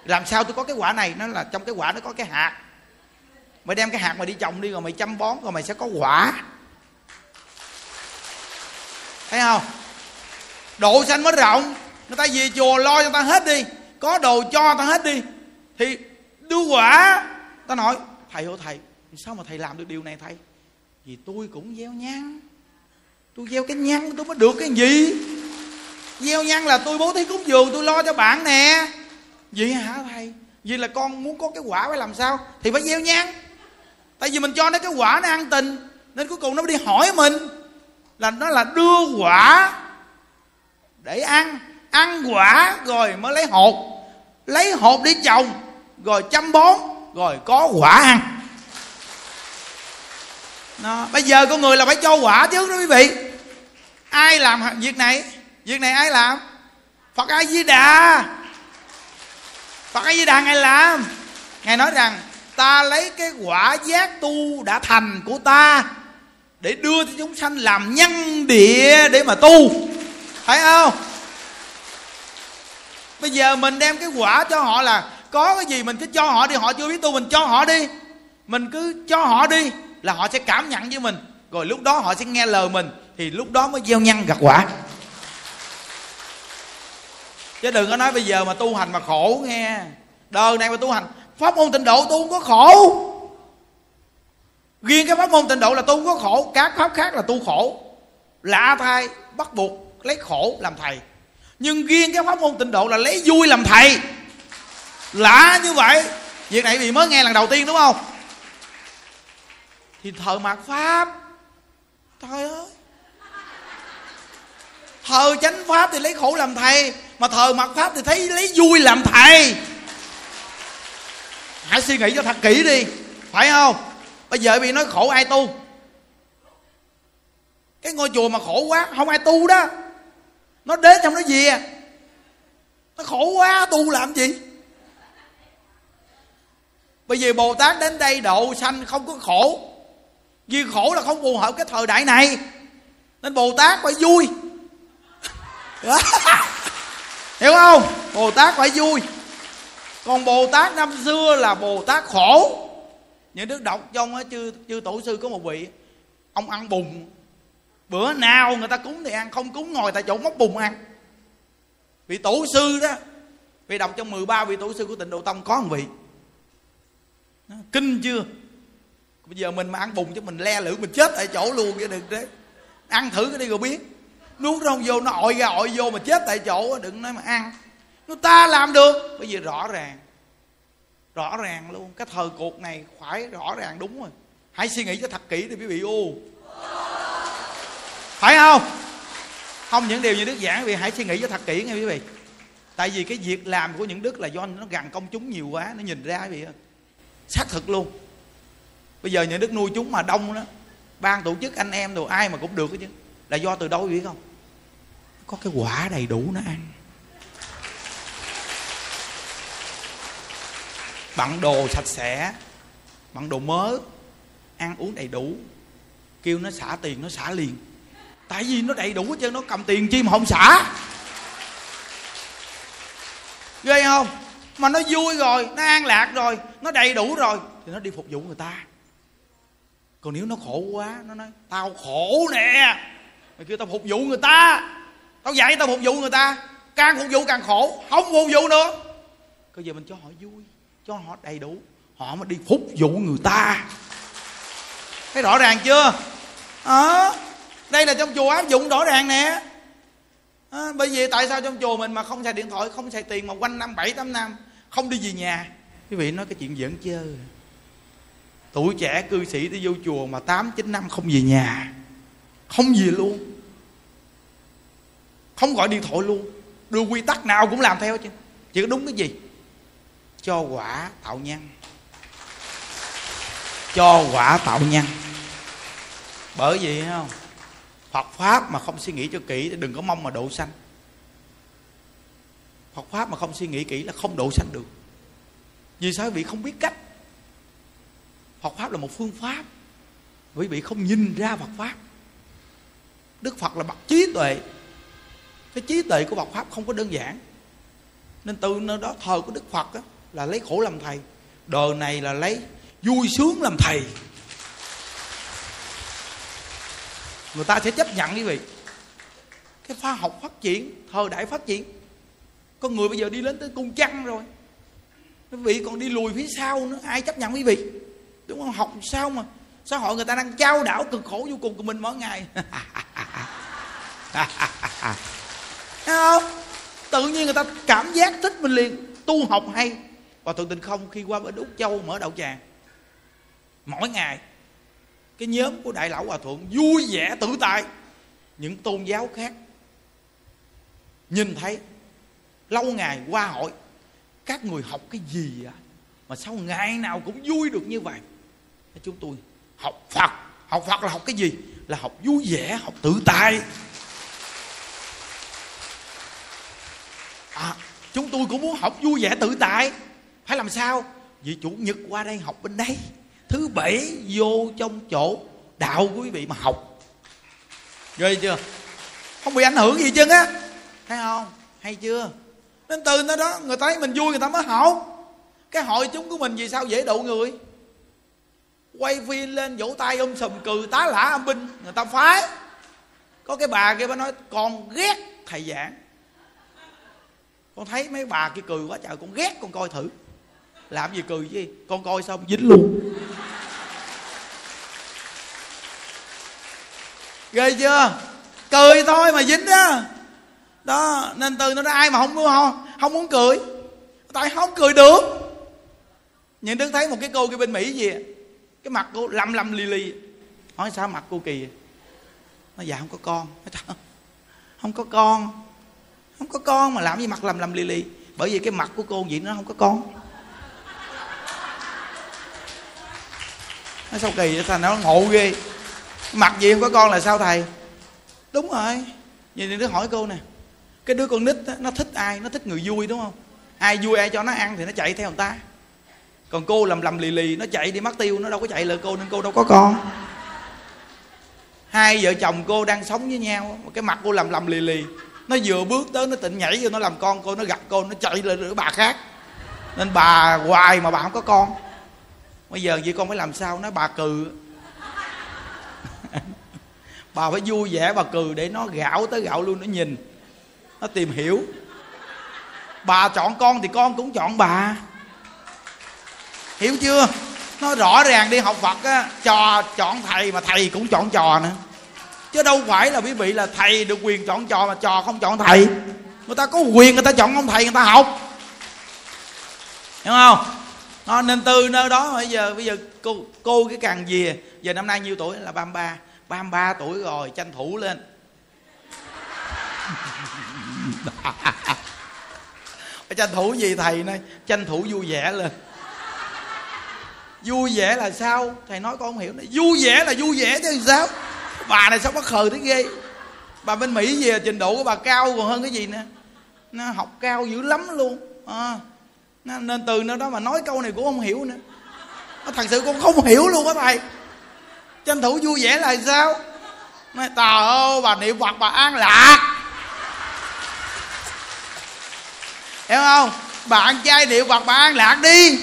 làm sao tôi có cái quả này? Nó là trong cái quả nó có cái hạt. Mày đem cái hạt mày đi trồng đi, rồi mày chăm bón, rồi mày sẽ có quả. Thấy không? Độ xanh mới rộng. Người ta về chùa lo cho ta hết đi. Có đồ cho ta hết đi. Thì đưa quả. Ta nói, thầy ơi, thầy, sao mà thầy làm được điều này thầy? Vì tôi cũng gieo nhang. Tôi gieo cái nhang tôi mới được cái gì? Gieo nhang là tôi bố thí cúng dường, tôi lo cho bạn nè vậy hả thầy? Vì là con muốn có cái quả phải làm sao? Thì phải gieo nhang. Tại vì mình cho nó cái quả nó ăn tình, nên cuối cùng nó đi hỏi mình là nó là đưa quả để ăn. Ăn quả rồi mới lấy hột. Lấy hột đi trồng, rồi chăm bón, rồi có quả ăn. Đó. bây giờ con người là phải cho quả chứ đó quý vị. Ai làm việc này? Việc này ai làm? Phật a di đà phật a di đà ngài làm ngài nói rằng, ta lấy cái quả giác tu đã thành của ta để đưa cho chúng sanh làm nhân địa để mà tu. Phải không? Bây giờ mình đem cái quả cho họ là, có cái gì mình cứ cho họ đi, họ chưa biết tu, mình cho họ đi. Mình cứ cho họ đi là họ sẽ cảm nhận với mình. Rồi lúc đó họ sẽ nghe lời mình, thì lúc đó mới gieo nhân gặt quả chứ đừng có nói bây giờ mà tu hành mà khổ nghe. Đời này mà tu hành, pháp môn tịnh độ tu không có khổ. Riêng cái pháp môn tịnh độ là tu không có khổ, các pháp khác là tu khổ. Lạ thay, bắt buộc lấy khổ làm thầy. Nhưng riêng cái pháp môn tịnh độ là lấy vui làm thầy. Lạ như vậy. Việc này vì mới nghe lần đầu tiên đúng không? Thì thợ mạt pháp. Trời ơi thờ chánh pháp thì lấy khổ làm thầy, mà thờ mặt pháp thì thấy lấy vui làm thầy. Hãy suy nghĩ cho thật kỹ đi, phải không? Bây giờ bị nói khổ ai tu? Cái ngôi chùa mà khổ quá, không ai tu đó. Nó đến trong nó gì à? Nó khổ quá, tu làm gì? Bây giờ bồ tát đến đây độ sanh không có khổ. Vì khổ là không phù hợp cái thời đại này. Nên bồ tát phải vui. [laughs] hiểu không? Bồ tát phải vui. Còn bồ tát năm xưa là bồ tát khổ. Những đức đọc trong chư chư tổ sư có một vị, ông ăn bùn. Bữa nào người ta cúng thì ăn, không cúng ngồi tại chỗ móc bùn ăn. Vị tổ sư đó, vị đọc trong 13 vị tổ sư của tịnh độ tông có một vị. Kinh chưa? Bây giờ mình mà ăn bùn chứ mình le lưỡi mình chết tại chỗ luôn chứ đừng đấy. Ăn thử cái đi rồi biết nuốt không vô nó ội ra ội vô mà chết tại chỗ đừng nói mà ăn. Nó ta làm được. Bởi vì rõ ràng rõ ràng luôn. Cái thời cuộc này phải rõ ràng đúng rồi. Hãy suy nghĩ cho thật kỹ đi quý vị u. Phải không? Không những điều như đức giảng, quý vị hãy suy nghĩ cho thật kỹ nghe quý vị. Tại vì cái việc làm của những đức là do nó gần công chúng nhiều quá, nó nhìn ra quý vị xác thực luôn. Bây giờ những đức nuôi chúng mà đông đó, ban tổ chức anh em rồi ai mà cũng được chứ. Là do từ đâu biết không? Có cái quả đầy đủ nó ăn. Bận đồ sạch sẽ bận đồ mới ăn uống đầy đủ. Kêu nó xả tiền, nó xả liền. Tại vì nó đầy đủ hết trơn, nó cầm tiền chi mà không xả. Ghê không? Mà nó vui rồi, nó an lạc rồi, nó đầy đủ rồi, thì nó đi phục vụ người ta. Còn nếu nó khổ quá, nó nói, tao khổ nè. Mày kêu tao phục vụ người ta tao dạy tao phục vụ người ta càng phục vụ càng khổ không phục vụ nữa. Bây giờ mình cho họ vui cho họ đầy đủ họ mới đi phục vụ người ta. Thấy rõ ràng chưa? À, đây là trong chùa áp dụng rõ ràng nè. À, bởi vì tại sao trong chùa mình mà không xài điện thoại không xài tiền mà quanh năm bảy tám năm không đi về nhà? Quý vị nói cái chuyện giỡn chơi. Tuổi trẻ cư sĩ đi vô chùa mà tám chín năm không về nhà không về luôn không gọi điện thoại luôn. Đưa quy tắc nào cũng làm theo chứ. Chỉ có đúng cái gì? Cho quả tạo nhân cho quả tạo nhân bởi vì không? Phật pháp mà không suy nghĩ cho kỹ thì đừng có mong mà độ sanh. Phật pháp mà không suy nghĩ kỹ là không độ sanh được. Vì sao? Quý vị không biết cách. Phật pháp là một phương pháp. Quý vị không nhìn ra Phật pháp. Đức Phật là bậc trí tuệ cái trí tuệ của Phật pháp không có đơn giản. Nên từ nơi đó thời của Đức Phật á, là lấy khổ làm thầy. Đời này là lấy vui sướng làm thầy. Người ta sẽ chấp nhận quý vị cái khoa học phát triển thời đại phát triển. Con người bây giờ đi đến tới cung trăng rồi. Quý vị còn đi lùi phía sau nữa. Ai chấp nhận quý vị? Đúng không? Học sao mà xã hội người ta đang trao đảo cực khổ vô cùng của mình mỗi ngày. [laughs] Thấy không? Tự nhiên người ta cảm giác thích mình liền, tu học hay. Và tự tình không, khi qua bên úc châu mở đậu tràng, mỗi ngày, cái nhóm của đại lão hòa thượng vui vẻ tự tại. Những tôn giáo khác nhìn thấy, lâu ngày qua hội, các người học cái gì á, mà sao ngày nào cũng vui được như vậy. Chúng tôi, học phật học phật là học cái gì? Là học vui vẻ, học tự tại à, chúng tôi cũng muốn học vui vẻ tự tại. Phải làm sao? Vì chủ nhật qua đây học bên đây. Thứ bảy vô trong chỗ đạo của quý vị mà học. Ghê chưa? Không bị ảnh hưởng gì chứ á. Thấy không? Hay chưa? Nên từ nó đó, người thấy mình vui, người ta mới học. Cái hội chúng của mình vì sao dễ độ người? Quay phim lên vỗ tay ôm sùm cừ tá lả âm binh, người ta phái có cái bà kia bà nói con ghét thầy giảng con thấy mấy bà kia cười quá trời, con ghét con coi thử. Làm gì cười chứ? Con coi xong dính luôn. Ghê chưa? Cười thôi mà dính đó đó, nên từ nó ra ai mà không không? Không muốn cười. Tại không cười được. Nhưng đức thấy một cái cô kia bên mỹ gì cái mặt cô lầm lầm lì lì hỏi sao mặt cô kỳ nó dạ không có con. Không có con không có con mà làm gì mặt lầm lầm lì lì. Bởi vì cái mặt của cô vậy nó không có con. Nó sao kỳ vậy sao nó ngộ ghê. Mặt gì không có con là sao thầy? Đúng rồi. Vậy đứa hỏi cô nè. Cái đứa con nít đó, nó thích ai? Nó thích người vui đúng không? Ai vui ai cho nó ăn thì nó chạy theo người ta. Còn cô lầm lầm lì lì nó chạy đi mất tiêu nó đâu có chạy lời cô nên cô đâu có con. Hai vợ chồng cô đang sống với nhau cái mặt cô lầm lầm lì lì nó vừa bước tới, nó tịnh nhảy vô, nó làm con cô, nó gặp cô, nó chạy lên đứa bà khác. Nên bà hoài mà bà không có con. Bây giờ vậy con phải làm sao? Nó bà cừ. [laughs] Bà phải vui vẻ, bà cừ để nó gạo tới gạo luôn, nó nhìn. Nó tìm hiểu. Bà chọn con thì con cũng chọn bà. Hiểu chưa? Nó rõ ràng đi, học phật á trò chọn thầy mà thầy cũng chọn trò nữa chứ đâu phải là quý vị là thầy được quyền chọn trò mà trò không chọn thầy. Người ta có quyền người ta chọn ông thầy người ta học. Hiểu không? Nó nên từ nơi đó bây giờ bây giờ cô cô cái càng gì giờ năm nay nhiêu tuổi? Là 33 33 tuổi rồi tranh thủ lên. [laughs] Tranh thủ gì thầy nói? Tranh thủ vui vẻ lên. Vui vẻ là sao? Thầy nói con không hiểu. Này vui vẻ là vui vẻ chứ sao bà này sao bất khờ thế ghê? Bà bên mỹ về trình độ của bà cao còn hơn cái gì nữa nó học cao dữ lắm luôn. À, nên từ nơi đó mà nói câu này cũng không hiểu nữa. Thật sự con không hiểu luôn á thầy. Tranh thủ vui vẻ là sao? Nói tà bà niệm phật bà an lạc. Hiểu không? Bạn trai niệm phật bà an lạc đi.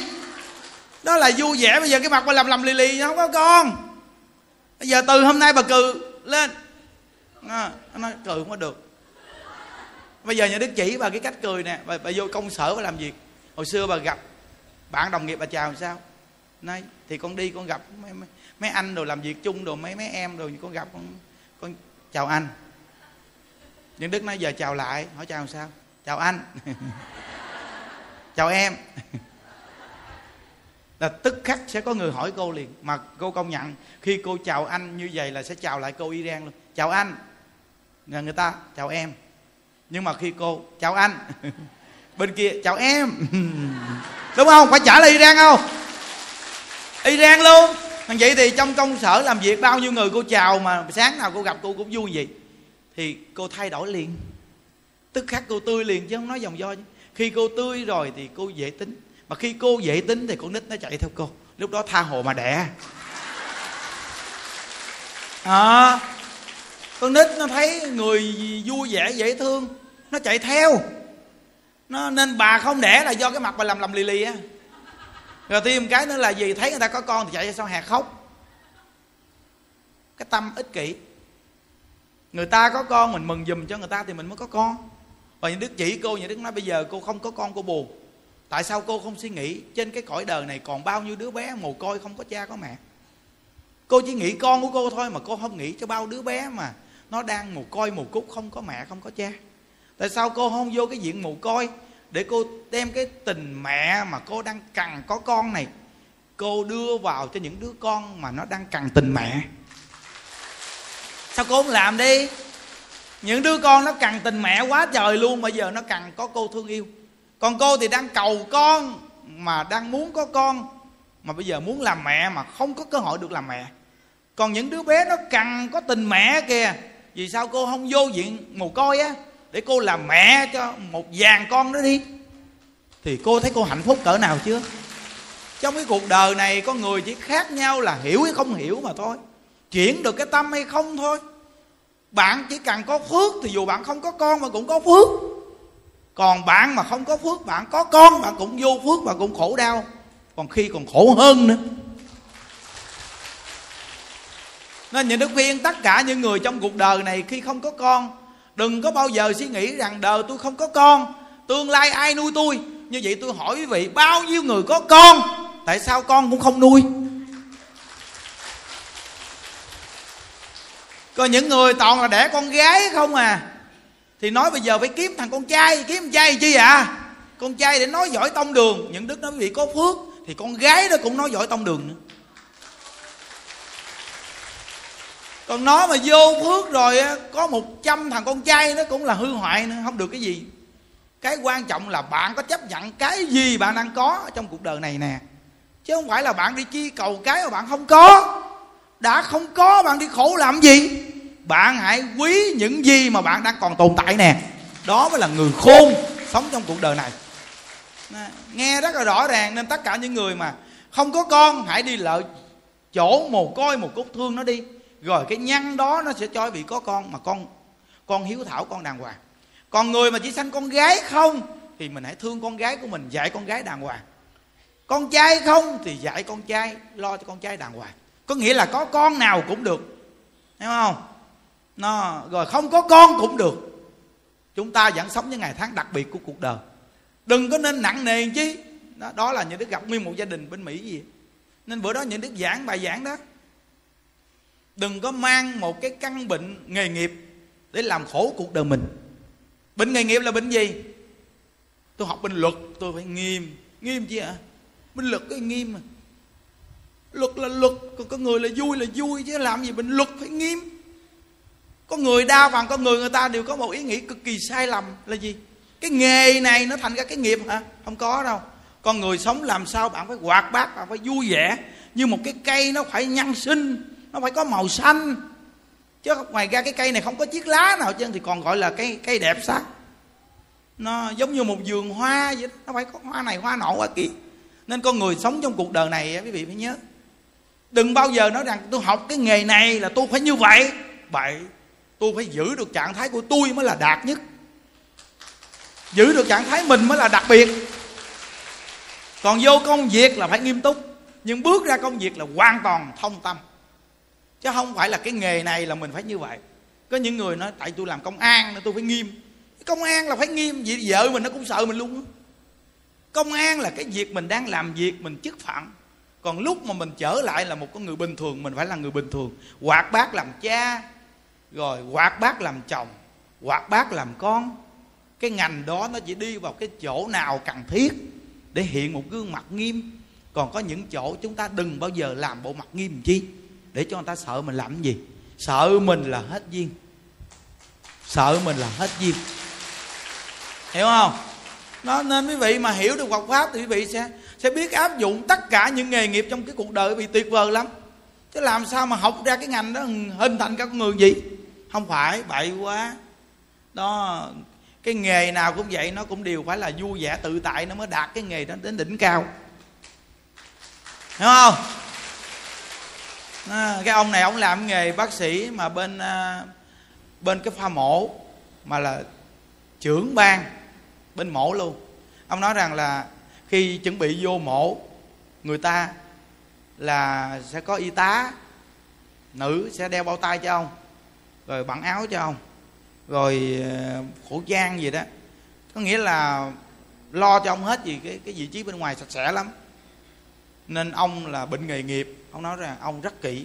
Đó là vui vẻ. Bây giờ cái mặt bà lầm lầm lì lì không có con bây giờ từ hôm nay bà cừ lên. À, nó nói cười không có được. Bây giờ nhà đức chỉ bà cái cách cười nè bà, bà vô công sở bà làm việc. Hồi xưa bà gặp bạn đồng nghiệp bà chào làm sao? Nay thì con đi con gặp mấy, mấy, mấy anh đồ làm việc chung đồ mấy mấy em rồi con gặp con con chào anh. Nhưng đức nói giờ chào lại. Hỏi chào làm sao? Chào anh. [laughs] Chào em là tức khắc sẽ có người hỏi cô liền. Mà cô công nhận, khi cô chào anh như vậy là sẽ chào lại cô Iran luôn. Chào anh. Là người ta, chào em. Nhưng mà khi cô, chào anh. [laughs] Bên kia, chào em. [laughs] Đúng không? Phải trả lời iran không? Iran luôn. Vậy thì trong công sở làm việc bao nhiêu người cô chào mà sáng nào cô gặp cô cũng vui vậy. Thì cô thay đổi liền. Tức khắc cô tươi liền chứ không nói dòng do chứ. Khi cô tươi rồi thì cô dễ tính mà khi cô dễ tính thì con nít nó chạy theo cô. Lúc đó tha hồ mà đẻ. À, con nít nó thấy người vui vẻ dễ thương. Nó chạy theo. Nó nên bà không đẻ là do cái mặt bà làm lầm lì lì á. Rồi thêm cái nữa là gì? Thấy người ta có con thì chạy ra sau hè khóc. Cái tâm ích kỷ. Người ta có con mình mừng giùm cho người ta thì mình mới có con. Và những đức chỉ cô những đức nói bây giờ cô không có con cô buồn tại sao cô không suy nghĩ trên cái cõi đời này còn bao nhiêu đứa bé mồ côi không có cha có mẹ? Cô chỉ nghĩ con của cô thôi mà cô không nghĩ cho bao đứa bé mà nó đang mồ côi, mồ cút không có mẹ, không có cha. Tại sao cô không vô cái diện mồ côi để cô đem cái tình mẹ mà cô đang cần có con này, cô đưa vào cho những đứa con mà nó đang cần tình mẹ? Sao cô không làm đi? Những đứa con nó cần tình mẹ quá trời luôn, bây giờ nó cần có cô thương yêu còn cô thì đang cầu con mà đang muốn có con, mà bây giờ muốn làm mẹ mà không có cơ hội được làm mẹ. Còn những đứa bé nó cần có tình mẹ kìa, vì sao cô không vô diện mồ côi á, để cô làm mẹ cho một vàng con đó đi. Thì cô thấy cô hạnh phúc cỡ nào chưa? Trong cái cuộc đời này, con người chỉ khác nhau là hiểu hay không hiểu mà thôi. Chuyển được cái tâm hay không thôi. Bạn chỉ cần có phước thì dù bạn không có con mà cũng có phước còn bạn mà không có phước, bạn có con, bạn cũng vô phước mà cũng khổ đau. Còn khi còn khổ hơn nữa. Nên những đức khuyên tất cả những người trong cuộc đời này khi không có con, đừng có bao giờ suy nghĩ rằng đời tôi không có con, tương lai ai nuôi tôi? Như vậy tôi hỏi quý vị, bao nhiêu người có con? Tại sao con cũng không nuôi? Có những người toàn là đẻ con gái không à? Thì nói bây giờ phải kiếm thằng con trai, kiếm con trai chi à? Con trai để nói giỏi tông đường. Những đức nó bị có phước, thì con gái nó cũng nói giỏi tông đường nữa. Còn nó mà vô phước rồi có một trăm thằng con trai nó cũng là hư hoại nữa, không được cái gì. Cái quan trọng là bạn có chấp nhận cái gì bạn đang có trong cuộc đời này nè. Chứ không phải là bạn đi chi cầu cái mà bạn không có. Đã không có, bạn đi khổ làm gì? Bạn hãy quý những gì mà bạn đang còn tồn tại nè. Đó mới là người khôn sống trong cuộc đời này. Nghe rất là rõ ràng nên tất cả những người mà không có con, hãy đi lợi chỗ mồ côi, một cốt thương nó đi. Rồi cái nhân đó nó sẽ cho vị có con mà con con hiếu thảo, con đàng hoàng. Còn người mà chỉ sanh con gái không thì mình hãy thương con gái của mình, dạy con gái đàng hoàng. Con trai không thì dạy con trai, lo cho con trai đàng hoàng. Có nghĩa là có con nào cũng được. Hiểu không? Nó rồi không có con cũng được. Chúng ta vẫn sống những ngày tháng đặc biệt của cuộc đời. Đừng có nên nặng nề chứ đó, đó là những đức gặp nguyên một gia đình bên mỹ gì. Nên bữa đó những đức giảng bài giảng đó. Đừng có mang một cái căn bệnh nghề nghiệp để làm khổ cuộc đời mình. Bệnh nghề nghiệp là bệnh gì? Tôi học bệnh luật tôi phải nghiêm. Nghiêm chứ ạ à? bệnh luật cái nghiêm mà. Luật là luật còn có người là vui là vui chứ làm gì bệnh luật phải nghiêm có người đa phần con người người ta đều có một ý nghĩ cực kỳ sai lầm là gì? Cái nghề này nó thành ra cái nghiệp hả? Không có đâu. Con người sống làm sao bạn phải hoạt bát, bạn phải vui vẻ. Như một cái cây nó phải nhân sinh, nó phải có màu xanh. Chứ ngoài ra cái cây này không có chiếc lá nào chứ, thì còn gọi là cây cây đẹp sắc nó giống như một vườn hoa vậy đó. nó phải có hoa này, hoa nọ, hoa kia. Nên con người sống trong cuộc đời này quý vị phải nhớ. Đừng bao giờ nói rằng tôi học cái nghề này là tôi phải như vậy. Vậy tôi phải giữ được trạng thái của tôi mới là đạt nhất. Giữ được trạng thái mình mới là đặc biệt. Còn vô công việc là phải nghiêm túc. Nhưng bước ra công việc là hoàn toàn thông tâm. Chứ không phải là cái nghề này là mình phải như vậy. Có những người nói, tại tôi làm công an nên tôi phải nghiêm. Công an là phải nghiêm vậy vợ mình nó cũng sợ mình luôn công an là cái việc mình đang làm việc, mình chức phận. Còn lúc mà mình trở lại là một con người bình thường, mình phải là người bình thường. Hoạt bát làm cha rồi, hoạt bác làm chồng, hoạt bác làm con. Cái ngành đó nó chỉ đi vào cái chỗ nào cần thiết để hiện một gương mặt nghiêm. Còn có những chỗ chúng ta đừng bao giờ làm bộ mặt nghiêm chi, để cho người ta sợ mình làm gì? Sợ mình là hết duyên. Sợ mình là hết duyên. Hiểu không? Nó, nên quý vị mà hiểu được Phật pháp thì quý vị sẽ sẽ biết áp dụng tất cả những nghề nghiệp trong cái cuộc đời bị tuyệt vời lắm. Chứ làm sao mà học ra cái ngành đó hình thành các người gì? Không phải bậy quá. Đó cái nghề nào cũng vậy nó cũng đều phải là vui vẻ tự tại nó mới đạt cái nghề đó đến đỉnh cao. Hiểu không? À, cái ông này ông làm nghề bác sĩ mà bên à, bên cái pha mổ mà là trưởng ban bên mổ luôn. Ông nói rằng là khi chuẩn bị vô mổ người ta là sẽ có y tá nữ sẽ đeo bao tay cho ông rồi bận áo cho ông. Rồi ờ, khẩu trang gì đó. Có nghĩa là lo cho ông hết gì cái cái vị trí bên ngoài sạch sẽ lắm. Nên ông là bệnh nghề nghiệp. Ông nói rằng ông rất kỹ.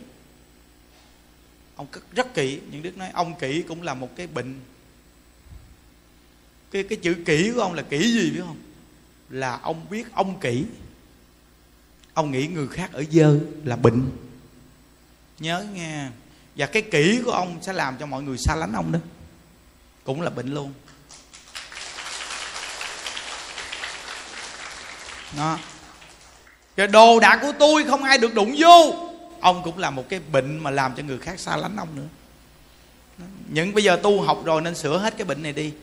Ông rất kỹ. Những đức nói, ông kỹ cũng là một cái bệnh. Cái cái chữ kỹ của ông là kỹ gì biết không? Là ông biết ông kỹ. Ông nghĩ người khác ở dơ là bệnh. Nhớ nghe và cái kỹ của ông sẽ làm cho mọi người xa lánh ông đó. Cũng là bệnh luôn. Đó. Cái đồ đạc của tôi không ai được đụng vô. Ông cũng là một cái bệnh mà làm cho người khác xa lánh ông nữa. Những bây giờ tu học rồi nên sửa hết cái bệnh này đi.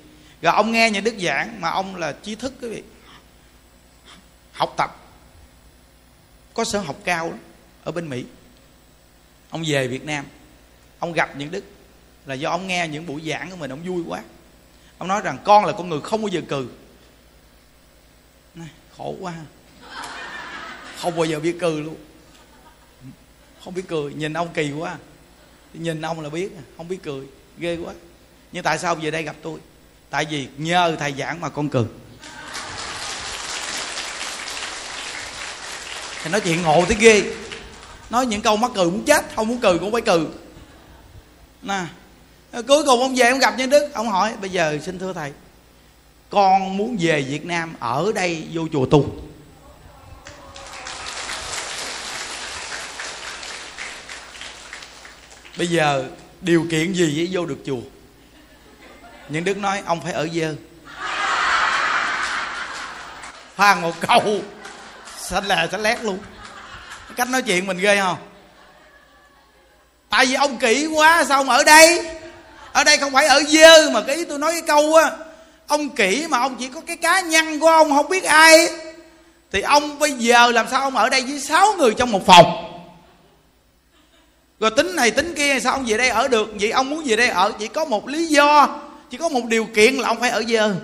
Rồi ông nghe những đức giảng mà ông là trí thức quý vị. Học tập. Có sở học cao đó, ở bên mỹ. Ông về việt nam ông gặp những đức là do ông nghe những buổi giảng của mình, ông vui quá. Ông nói rằng con là con người không bao giờ cười khổ quá. Không bao giờ biết cười luôn. Không biết cười, nhìn ông kỳ quá. Nhìn ông là biết, không biết cười, ghê quá. Nhưng tại sao về đây gặp tôi? Tại vì nhờ thầy giảng mà con cười thì nói chuyện ngộ tới ghê. Nói những câu mắc cười muốn chết, không muốn cười cũng phải cười nè, cuối cùng ông về ông gặp nhân đức, ông hỏi, bây giờ xin thưa thầy, con muốn về việt nam ở đây vô chùa tu. Bây giờ điều kiện gì để vô được chùa? Nhân đức nói, ông phải ở dơ pha một câu xanh lè xanh lét luôn. Cách nói chuyện mình ghê không? Tại vì ông kỹ quá, sao ông ở đây? Ở đây không phải ở dơ mà cái ý tôi nói cái câu á, ông kỹ mà ông chỉ có cái cá nhân của ông, không biết ai. Thì ông bây giờ làm sao ông ở đây với sáu người trong một phòng? Rồi tính này tính kia, sao ông về đây ở được? Vậy ông muốn về đây ở chỉ có một lý do, chỉ có một điều kiện là ông phải ở dơ.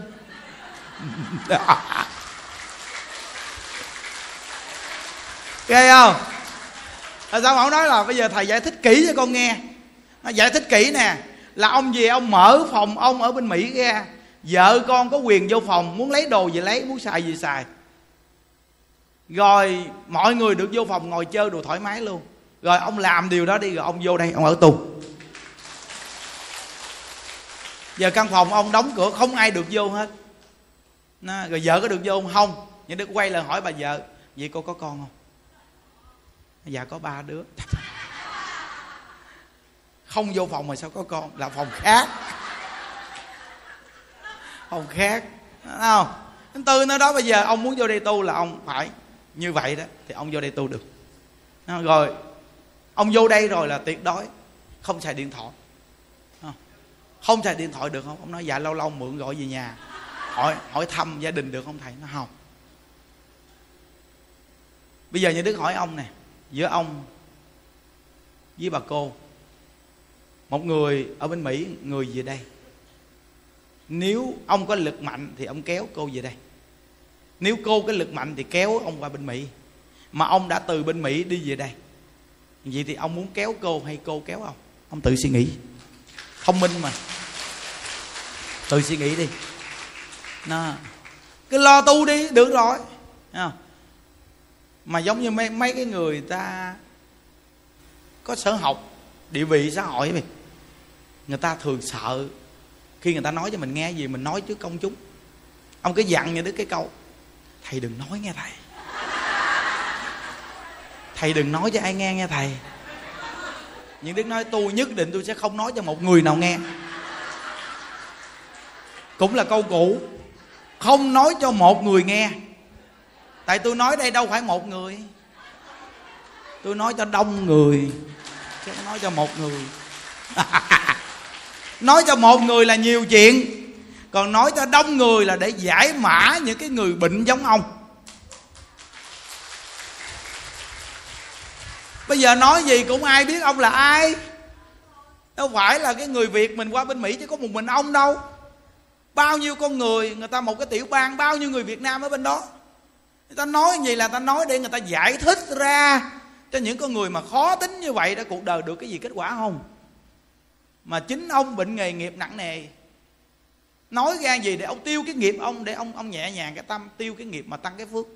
[laughs] Ghê không? Là sao ông nói là bây giờ thầy giải thích kỹ cho con nghe? Nó giải thích kỹ nè là ông về ông mở phòng ông ở bên mỹ ra. Vợ con có quyền vô phòng muốn lấy đồ gì lấy muốn xài gì xài. Rồi mọi người được vô phòng ngồi chơi đồ thoải mái luôn. Rồi ông làm điều đó đi rồi ông vô đây ông ở tù. Giờ căn phòng ông đóng cửa không ai được vô hết. Nó, rồi vợ có được vô không? Không. Nhưng đức quay lại hỏi bà vợ vậy cô có con không? Dạ có ba đứa. Không vô phòng mà sao có con? Là phòng khác. Phòng khác. Đúng không? Thứ tư nó đó, bây giờ ông muốn vô đây tu là ông phải như vậy đó, thì ông vô đây tu được. Rồi, ông vô đây rồi là tuyệt đối không xài điện thoại. Không? Xài điện thoại được không? Ông nói dạ lâu lâu mượn gọi về nhà. Hỏi hỏi thăm gia đình được không thầy? Nó không. Bây giờ như đức hỏi ông nè giữa ông với bà cô. Một người ở bên mỹ, người về đây. Nếu ông có lực mạnh thì ông kéo cô về đây. Nếu cô có lực mạnh thì kéo ông qua bên mỹ. Mà ông đã từ bên mỹ đi về đây. Vậy thì ông muốn kéo cô hay cô kéo ông? Ông tự suy nghĩ. Thông minh mà. Tự suy nghĩ đi. Nó cứ lo tu đi, được rồi. Không? Mà giống như mấy mấy cái người ta có sở học, địa vị xã hội vậy người ta thường sợ khi người ta nói cho mình nghe gì, mình nói trước công chúng. Ông cứ dặn như đứa cái câu, thầy đừng nói nghe thầy. [laughs] Thầy đừng nói cho ai nghe nghe thầy. Nhưng đức nói, tôi nhất định tôi sẽ không nói cho một người nào nghe. Cũng là câu cũ, không nói cho một người nghe tại tôi nói đây đâu phải một người. Tôi nói cho đông người, chứ không nói cho một người. [laughs] Nói cho một người là nhiều chuyện, còn nói cho đông người là để giải mã những cái người bệnh giống ông. Bây giờ nói gì cũng ai biết ông là ai. Đâu phải là cái người việt mình qua bên mỹ chứ có một mình ông đâu. Bao nhiêu con người người ta một cái tiểu bang, bao nhiêu người việt nam ở bên đó người ta nói gì là ta nói để người ta giải thích ra cho những con người mà khó tính như vậy đã cuộc đời được cái gì kết quả không? Mà chính ông bệnh nghề nghiệp nặng nề. Nói ra gì để ông tiêu cái nghiệp ông, để ông ông nhẹ nhàng cái tâm, tiêu cái nghiệp mà tăng cái phước.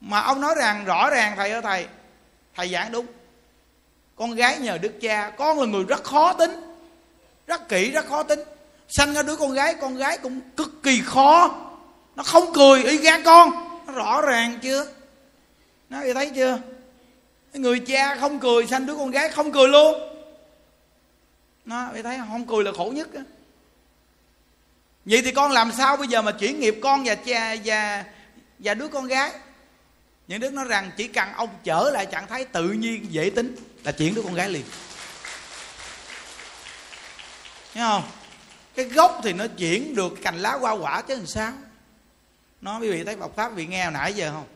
Mà ông nói rằng, rõ ràng, thầy ơi, thầy thầy giảng đúng. Con gái nhờ đức cha, con là người rất khó tính, rất kỹ, rất khó tính. Sanh ra đứa con gái con gái cũng cực kỳ khó. Nó không cười, y gan con rõ ràng chưa? Nó thấy chưa? Người cha không cười, sanh đứa con gái không cười luôn. Nó thấy không cười là khổ nhất đó. vậy thì con làm sao bây giờ mà chuyển nghiệp con và cha và và đứa con gái? Những đức nói rằng chỉ cần ông trở lại trạng thái tự nhiên, dễ tính là chuyển đứa con gái liền. Thấy không? Cái gốc thì nó chuyển được cành lá hoa quả chứ làm sao? Nó quý vị thấy Phật pháp vị nghe hồi nãy giờ không?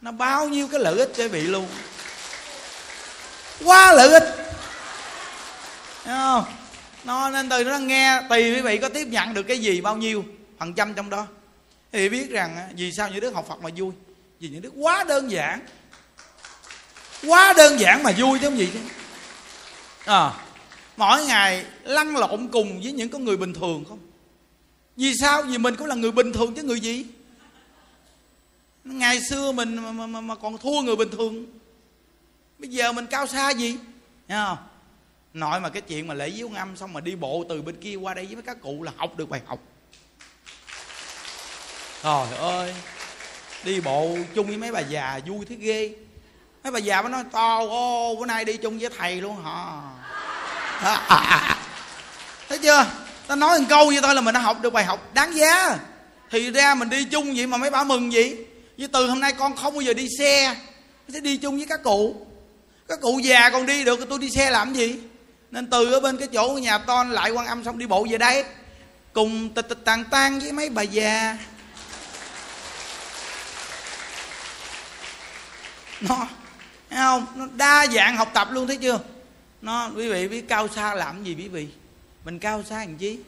Nó bao nhiêu cái lợi ích cho vị luôn. Quá lợi ích. Thấy không? Nó nên từ nó nghe tùy quý vị có tiếp nhận được cái gì bao nhiêu phần trăm trong đó. Thì biết rằng vì sao những đứa học phật mà vui? Vì những đứa quá đơn giản. Quá đơn giản mà vui chứ không gì chứ. À, mỗi ngày lăn lộn cùng với những con người bình thường không? Vì sao? Vì mình cũng là người bình thường chứ người gì? Ngày xưa mình mà, mà, mà, mà còn thua người bình thường. Bây giờ mình cao xa gì? Thấy không? Nội mà cái chuyện mà lễ diếu ngâm xong mà đi bộ từ bên kia qua đây với các cụ là học được bài học. Trời ơi đi bộ chung với mấy bà già vui thế ghê. Mấy bà già mới nói to ô bữa nay đi chung với thầy luôn hả? [laughs] Thấy chưa? Ta nói một câu như tôi là mình đã học được bài học đáng giá. Thì ra mình đi chung vậy mà mấy bà mừng vậy? Với từ hôm nay con không bao giờ đi xe. Sẽ đi chung với các cụ. Các cụ già còn đi được tôi đi xe làm gì? Nên từ ở bên cái chỗ nhà ton lại quan âm xong đi bộ về đây. Cùng tịch tịch tàn tan với mấy bà già. Nó thấy không? Nó đa dạng học tập luôn thấy chưa? Nó quý vị biết cao xa làm gì quý vị? Mình cao xa làm chi?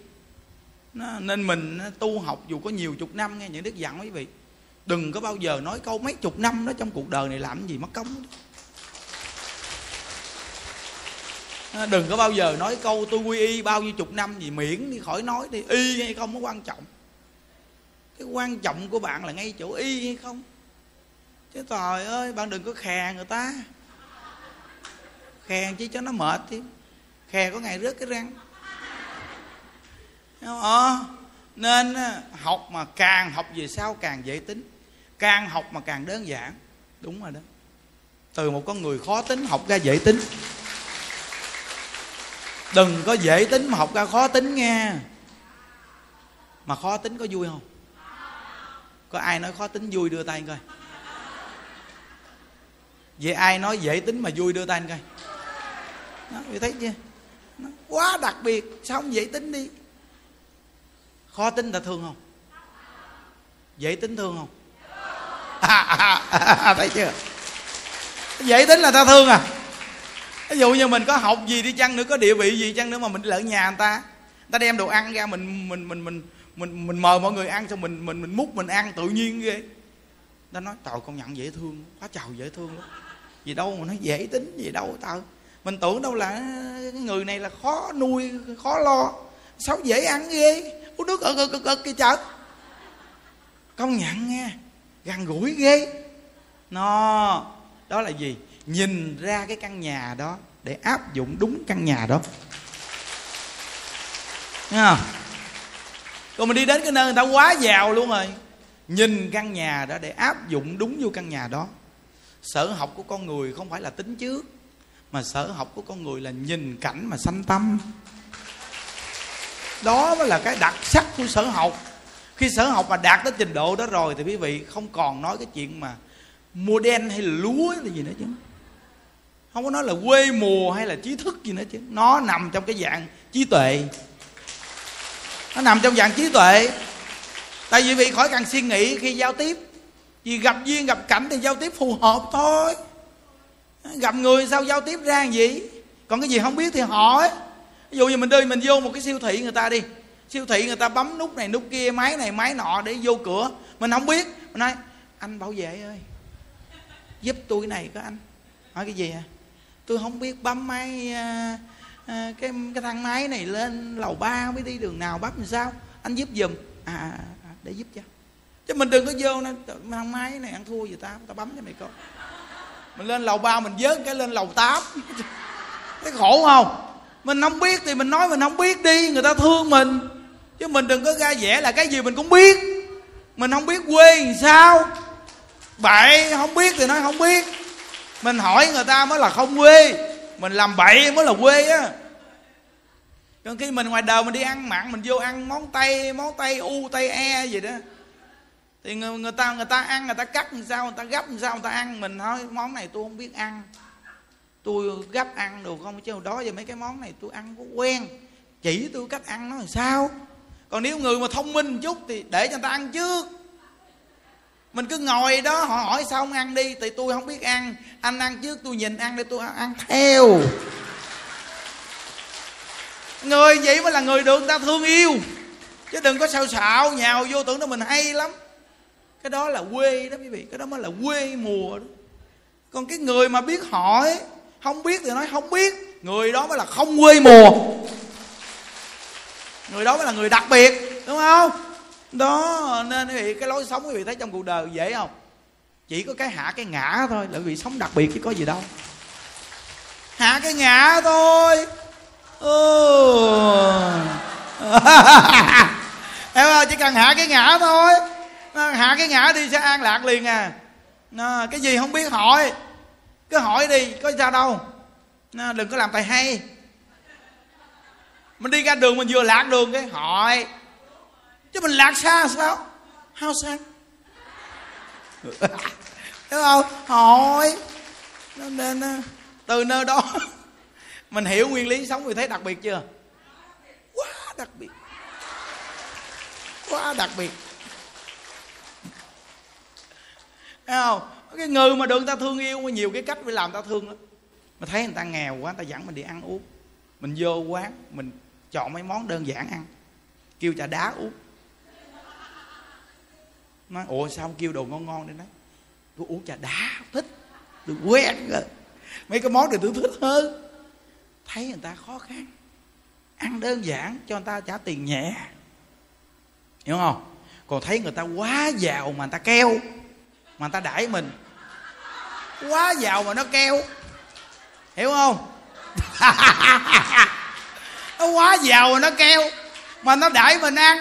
Nó, nên mình tu học dù có nhiều chục năm nghe những đức dặn quý vị đừng có bao giờ nói câu mấy chục năm đó trong cuộc đời này làm gì mất công à, đừng có bao giờ nói câu tôi quy y bao nhiêu chục năm gì miễn đi khỏi nói đi y hay không có quan trọng. Cái quan trọng của bạn là ngay chỗ y hay không? Chứ trời ơi bạn đừng có khè người ta. Khè chứ cho nó mệt chứ khè có ngày rớt cái răng. Ờ, nên học mà càng học về sau càng dễ tính càng học mà càng đơn giản. Đúng rồi đó. Từ một con người khó tính học ra dễ tính. Đừng có dễ tính mà học ra khó tính nghe. Mà khó tính có vui không? Có ai nói khó tính vui đưa tay coi? Vậy ai nói dễ tính mà vui đưa tay coi? Nó thấy chưa? Nó quá đặc biệt. Sao không dễ tính đi? Khó tính ta thương không? Dễ tính thương không? [laughs] thấy chưa? Dễ tính là ta thương à. Ví dụ như mình có học gì đi chăng nữa, có địa vị gì chăng nữa mà mình lỡ nhà người ta. Người ta đem đồ ăn ra mình mình mình mình mình mình mời mọi người ăn xong mình mình mình múc mình ăn, tự nhiên ghê. Ta nói, trời con nhận dễ thương, quá trời dễ thương lắm. Gì đâu mà nó dễ tính, gì đâu tao. Mình tưởng đâu là, cái người này là khó nuôi, khó lo, sao dễ ăn ghê? Uống nước ở cực cực cực kia chợ. Công nhận nghe gần gũi ghê. Nó, đó là gì? Nhìn ra cái căn nhà đó để áp dụng đúng căn nhà đó. Nghe còn mình đi đến cái nơi người ta quá giàu luôn rồi. Nhìn căn nhà đó để áp dụng đúng vô căn nhà đó. Sở học của con người không phải là tính trước, mà sở học của con người là nhìn cảnh mà sanh tâm. Đó mới là cái đặc sắc của sở học khi sở học mà đạt tới trình độ đó rồi thì quý vị không còn nói cái chuyện mà mua đen hay là lúa là gì nữa chứ. Không có nói là quê mùa hay là trí thức gì nữa chứ. Nó nằm trong cái dạng trí tuệ. Nó nằm trong dạng trí tuệ. Tại vì vị khỏi cần suy nghĩ khi giao tiếp. Vì gặp duyên, gặp cảnh thì giao tiếp phù hợp thôi. Gặp người sao giao tiếp ra làm gì? Còn cái gì không biết thì hỏi. Ví dụ như mình đi mình vô một cái siêu thị người ta đi siêu thị người ta bấm nút này nút kia máy này máy nọ để vô cửa. Mình không biết. Mình nói anh bảo vệ ơi giúp tôi cái này có anh. Hỏi cái gì à tôi không biết bấm máy à, à, cái cái thang máy này lên lầu ba mới biết đi đường nào bấm làm sao? Anh giúp giùm. À, à, à để giúp cho chứ mình đừng có vô nó thang máy này ăn thua gì ta? Ta bấm cho mày coi. Mình lên lầu ba mình vớt cái lên lầu tám. [laughs] Cái khổ không? Mình không biết thì mình nói mình không biết đi người ta thương mình chứ mình đừng có ra vẻ là cái gì mình cũng biết. Mình không biết quê làm sao. Bậy không biết thì nói không biết. Mình hỏi người ta mới là không quê. Mình làm bậy mới là quê á. Còn khi mình ngoài đời mình đi ăn mặn mình vô ăn món tây món tây u tây e gì đó. Thì người, người ta người ta ăn người ta cắt làm sao người ta gấp làm sao người ta ăn. Mình nói món này tôi không biết ăn. Tôi gấp ăn được không chứ đó giờ mấy cái món này tôi ăn có quen. Chỉ tôi cách ăn nó làm sao còn nếu người mà thông minh một chút thì để cho người ta ăn trước. Mình cứ ngồi đó, họ hỏi sao không ăn đi thì tôi không biết ăn. Anh ăn trước, tôi nhìn ăn để tôi ăn theo. Người vậy mới là người được người ta thương yêu. Chứ đừng có sao xạo, nhào vô tưởng đó mình hay lắm. Cái đó là quê đó quý vị, cái đó mới là quê mùa đó. Còn cái người mà biết hỏi, không biết thì nói không biết. Người đó mới là không quê mùa người đó mới là người đặc biệt, đúng không? Đó, nên quý vị, cái lối sống quý vị thấy trong cuộc đời dễ không? Chỉ có cái hạ cái ngã thôi, là quý vị sống đặc biệt chứ có gì đâu. Hạ cái ngã thôi. Ừ. [laughs] em ơi, chỉ cần hạ cái ngã thôi. Ờ, hạ cái ngã đi sẽ an lạc liền à. Cái gì không biết hỏi. Cứ hỏi đi, có sao đâu. Đừng có làm tài hay mình đi ra đường mình vừa lạc đường cái, hỏi. Chứ mình lạc xa sao? Hao xa hiểu không? Hỏi. Nên từ nơi đó. Mình hiểu nguyên lý sống vì thấy đặc biệt chưa? Quá đặc biệt. Quá đặc biệt. Thấy không? Cái người mà được người ta thương yêu nhiều cái cách phải làm ta thương lắm mà thấy người ta nghèo quá, người ta dẫn mình đi ăn uống. Mình vô quán, mình chọn mấy món đơn giản ăn. Kêu trà đá uống. Nói, ủa, sao không kêu đồ ngon ngon đi nói tôi uống trà đá thích. Tôi quen rồi. Mấy cái món thì tôi thích hơn. Thấy người ta khó khăn. Ăn đơn giản cho người ta trả tiền nhẹ. Hiểu không? Còn thấy người ta quá giàu mà người ta keo, mà người ta đãi mình. Quá giàu mà nó keo. Hiểu không? [laughs] nó quá giàu nó keo mà nó đãi mình ăn.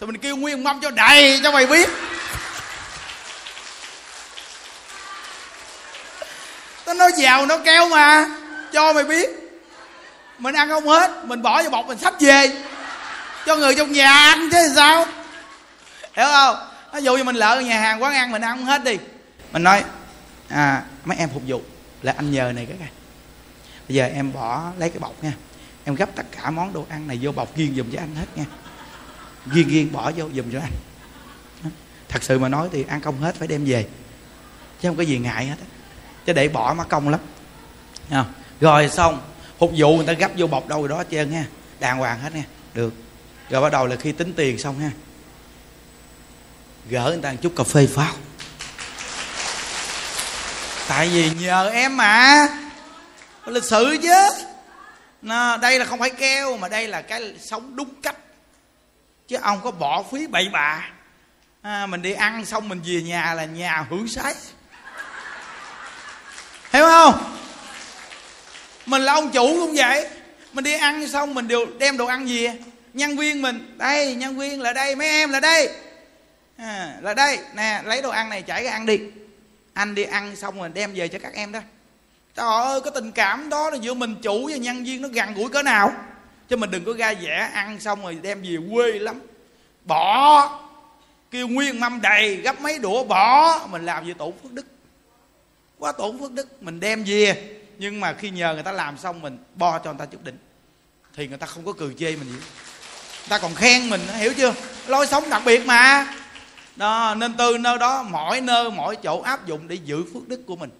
Thì mình kêu nguyên mâm cho đầy, cho mày biết. Nó nói giàu, nó keo mà. Cho mày biết. Mình ăn không hết, mình bỏ vào bọc mình sắp về. Cho người trong nhà ăn chứ sao? Hiểu không? Ví dụ như mình lỡ nhà hàng quán ăn mình ăn không hết đi. Mình nói à mấy em phục vụ. Là anh nhờ này cái này bây giờ em bỏ lấy cái bọc nha em gấp tất cả món đồ ăn này vô bọc riêng dùm cho anh hết nha. Riêng riêng bỏ vô dùm cho anh. Thật sự mà nói thì ăn không hết, phải đem về. Chứ không có gì ngại hết chứ để bỏ mà công lắm. Rồi xong, phục vụ người ta gấp vô bọc đâu rồi đó hết trơn ha đàng hoàng hết nha. Được. Rồi bắt đầu là khi tính tiền xong ha. Gỡ người ta một chút cà phê pháo. Tại vì nhờ em mà lịch sự chứ nó, đây là không phải keo mà đây là cái sống đúng cách. Chứ ông có bỏ phí bậy bạ. À, mình đi ăn xong mình về nhà là nhà hưởng sái. Hiểu không? Mình là ông chủ cũng vậy. Mình đi ăn xong mình đều đem đồ ăn về. Nhân viên mình đây nhân viên là đây mấy em là đây. À, là đây. Nè lấy đồ ăn này chảy ra ăn đi. Anh đi ăn xong rồi đem về cho các em đó trời ơi, cái tình cảm đó là giữa mình chủ và nhân viên nó gần gũi cỡ nào? Chứ mình đừng có ra vẻ ăn xong rồi đem về quê lắm. Bỏ, kêu nguyên mâm đầy, gấp mấy đũa bỏ, mình làm gì tổn phước đức. Quá tổn phước đức, mình đem về. Nhưng mà khi nhờ người ta làm xong, mình bo cho người ta chút đỉnh. Thì người ta không có cười chê mình gì. Người ta còn khen mình hiểu chưa? Lối sống đặc biệt mà. Đó, nên từ nơi đó, mỗi nơi, mỗi chỗ áp dụng để giữ phước đức của mình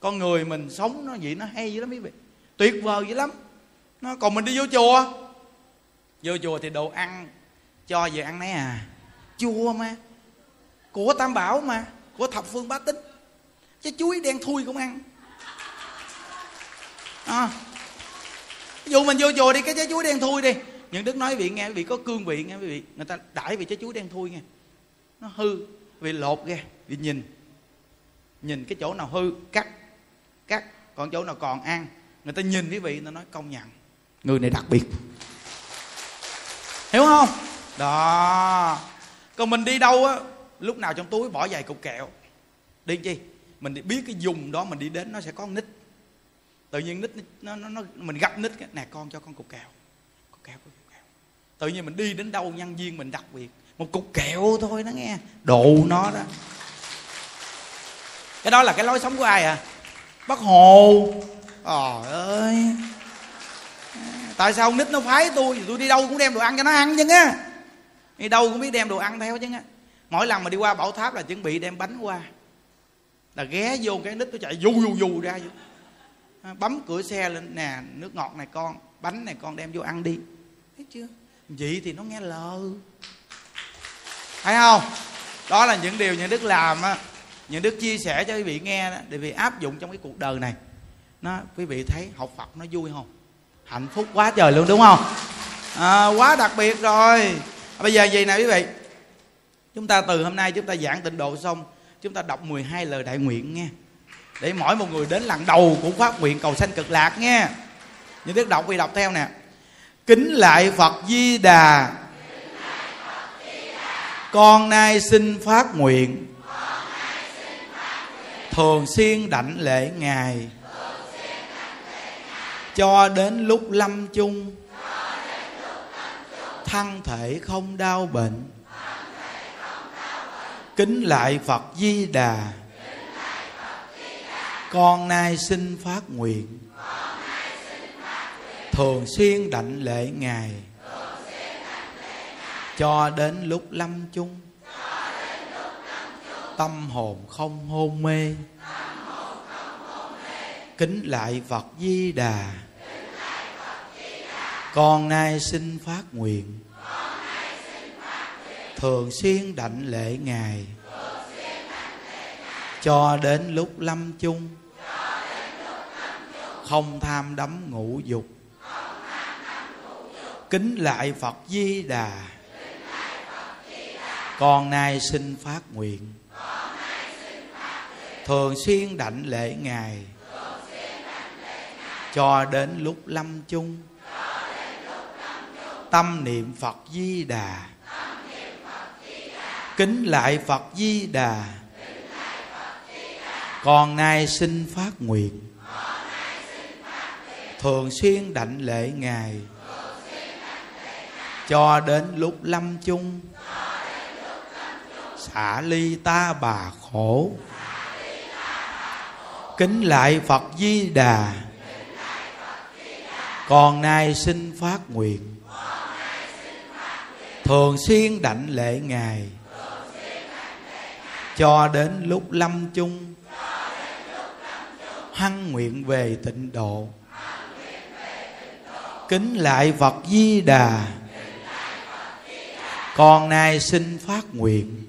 con người mình sống nó vậy nó hay dữ lắm quý vị. Tuyệt vời dữ lắm. Nó còn mình đi vô chùa? Vô chùa thì đồ ăn cho về ăn nấy à. Chua mà. Của tam bảo mà. Của thập phương bá tính. Chứ chuối đen thui cũng ăn. À, dù mình vô chùa đi cái trái chuối đen thui đi. Những đức nói vị nghe vị có cương vị nghe quý vị. Người ta đãi vị trái chuối đen thui nghe. Nó hư. Vì lột ra vì nhìn. Nhìn cái chỗ nào hư cắt cắt còn chỗ nào còn ăn người ta nhìn quý vị nó nói công nhận. Người này đặc biệt. Hiểu không? Đó. Còn mình đi đâu á lúc nào trong túi bỏ vài cục kẹo. Đi chi? Mình biết cái dùng đó mình đi đến nó sẽ có nít. Tự nhiên nít nó, nó, nó mình gặp nít nè con cho con cục kẹo. Cục kẹo cục kẹo. Tự nhiên mình đi đến đâu nhân viên mình đặc biệt. Một cục kẹo thôi nó nghe. Độ nó đó. Cái đó là cái lối sống của ai à bác hồ. Trời ơi. Tại sao nít nó phái tôi? Tôi đi đâu cũng đem đồ ăn cho nó ăn chứ á đi đâu cũng biết đem đồ ăn theo chứ á mỗi lần mà đi qua bảo tháp là chuẩn bị đem bánh qua. Là ghé vô cái nít nó chạy vù vù vù ra vô. À, bấm cửa xe lên. Nè, nước ngọt này con, bánh này con đem vô ăn đi. Thấy chưa? Vậy thì nó nghe lời. Thấy không? Đó là những điều những đức làm á những đức chia sẻ cho quý vị nghe đó, để vì áp dụng trong cái cuộc đời này. Nó quý vị thấy học phật nó vui không? Hạnh phúc quá trời luôn đúng không? À, quá đặc biệt rồi. À, bây giờ gì nè quý vị? Chúng ta từ hôm nay chúng ta giảng tịnh độ xong chúng ta đọc 12 lời đại nguyện nghe. Để mỗi một người đến lần đầu cũng phát nguyện cầu sanh cực lạc nghe. Những đức đọc vì đọc theo nè. Kính lại phật di đà. Con nay xin phát nguyện thường xuyên đảnh lễ ngài. Cho đến lúc lâm chung. Thân thể không đau bệnh. Kính lại phật di đà. Con nay xin phát nguyện. Thường xuyên đảnh lễ ngài. Cho đến lúc lâm chung tâm hồn không hôn mê. Kính lại phật di đà. Con nay xin phát nguyện. Thường xuyên đảnh lễ ngài. Cho đến lúc lâm chung. Không tham đắm ngũ dục. Kính lại phật di đà. Con nay xin phát nguyện thường xuyên đảnh lễ ngài. Cho đến lúc lâm chung. Tâm niệm phật di đà. Kính lại phật di đà. Con nay xin phát nguyện. Thường xuyên đảnh lễ ngài. Cho đến lúc lâm chung. Xả ly ta bà khổ kính lại phật di đà. Còn nay xin phát nguyện. Thường xuyên đảnh lễ ngài. Cho đến lúc lâm chung. Hăng nguyện về tịnh độ. Kính lại phật di đà. Con nay xin phát nguyện.